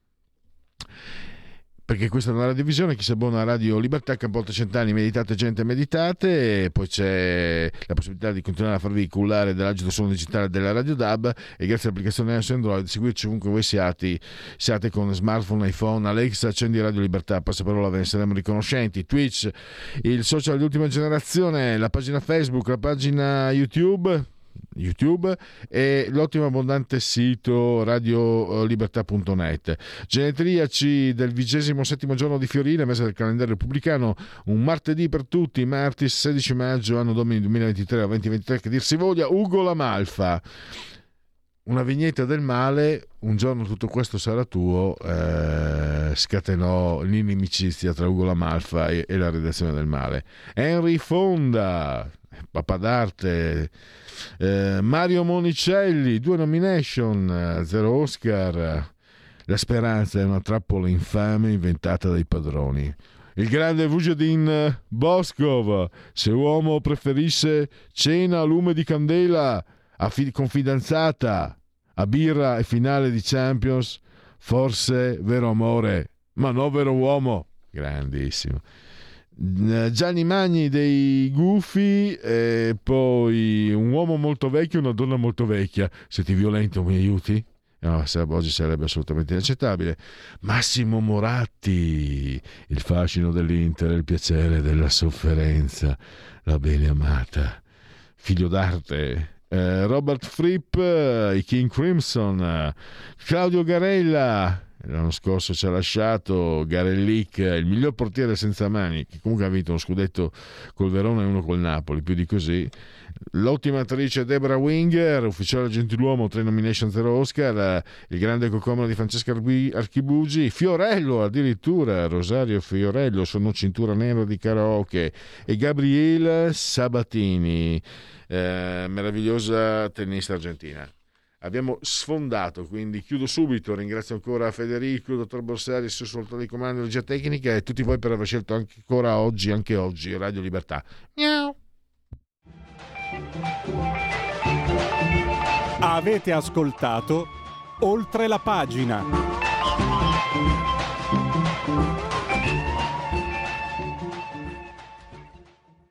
Speaker 1: perché questa è una radiovisione, chi si abbona a Radio Libertà, Campolte Cent'anni, meditate gente, meditate, e poi c'è la possibilità di continuare a farvi cullare dell'agito suono digitale della Radio DAB e grazie all'applicazione iOS Android seguirci ovunque voi siate, siate con smartphone, iPhone, Alexa, accendi Radio Libertà, passaparola, ve ne saremo riconoscenti, Twitch, il social di ultima generazione, la pagina Facebook, la pagina YouTube, YouTube e l'ottimo abbondante sito radiolibertà.net. Genetriaci del vigesimo settimo giorno di Fiorile, mese del calendario repubblicano, un martedì per tutti, martedì 16 maggio, anno domini 2023 a 2023, che dir si voglia, Ugo Lamalfa. Una vignetta del male, un giorno tutto questo sarà tuo, eh, scatenò l'inimicizia tra Ugo Lamalfa e, e la redazione del male. Henry Fonda, papà d'arte, eh, Mario Monicelli, due nomination, zero Oscar. La speranza è una trappola infame inventata dai padroni. Il grande Vujadin Boskov, se uomo preferisse cena a lume di candela a fi- con fidanzata, a birra e finale di Champions, forse vero amore, ma no vero uomo. Grandissimo. Gianni Magni dei Gufi e poi un uomo molto vecchio e una donna molto vecchia. Se ti violento mi aiuti? No, oggi sarebbe assolutamente inaccettabile. Massimo Moratti, il fascino dell'Inter, il piacere della sofferenza, la bene amata. figlio d'arte. Eh, Robert Fripp, eh, i King Crimson, eh, Claudio Garella, l'anno scorso ci ha lasciato Garellic, il miglior portiere senza mani, che comunque ha vinto uno scudetto col Verona e uno col Napoli, più di così. L'ottima attrice Deborah Winger, ufficiale gentiluomo, 3 nomination 0 Oscar, il grande cocomero di Francesca Archibugi, Fiorello addirittura, Rosario Fiorello, sono cintura nera di karaoke, e Gabriele Sabatini, eh, meravigliosa tennista argentina abbiamo sfondato, quindi chiudo subito, ringrazio ancora Federico, dottor Borsari, soltanto di comando di tecnica e tutti voi per aver scelto ancora oggi, anche oggi, Radio Libertà. Miau.
Speaker 8: Avete ascoltato oltre la pagina.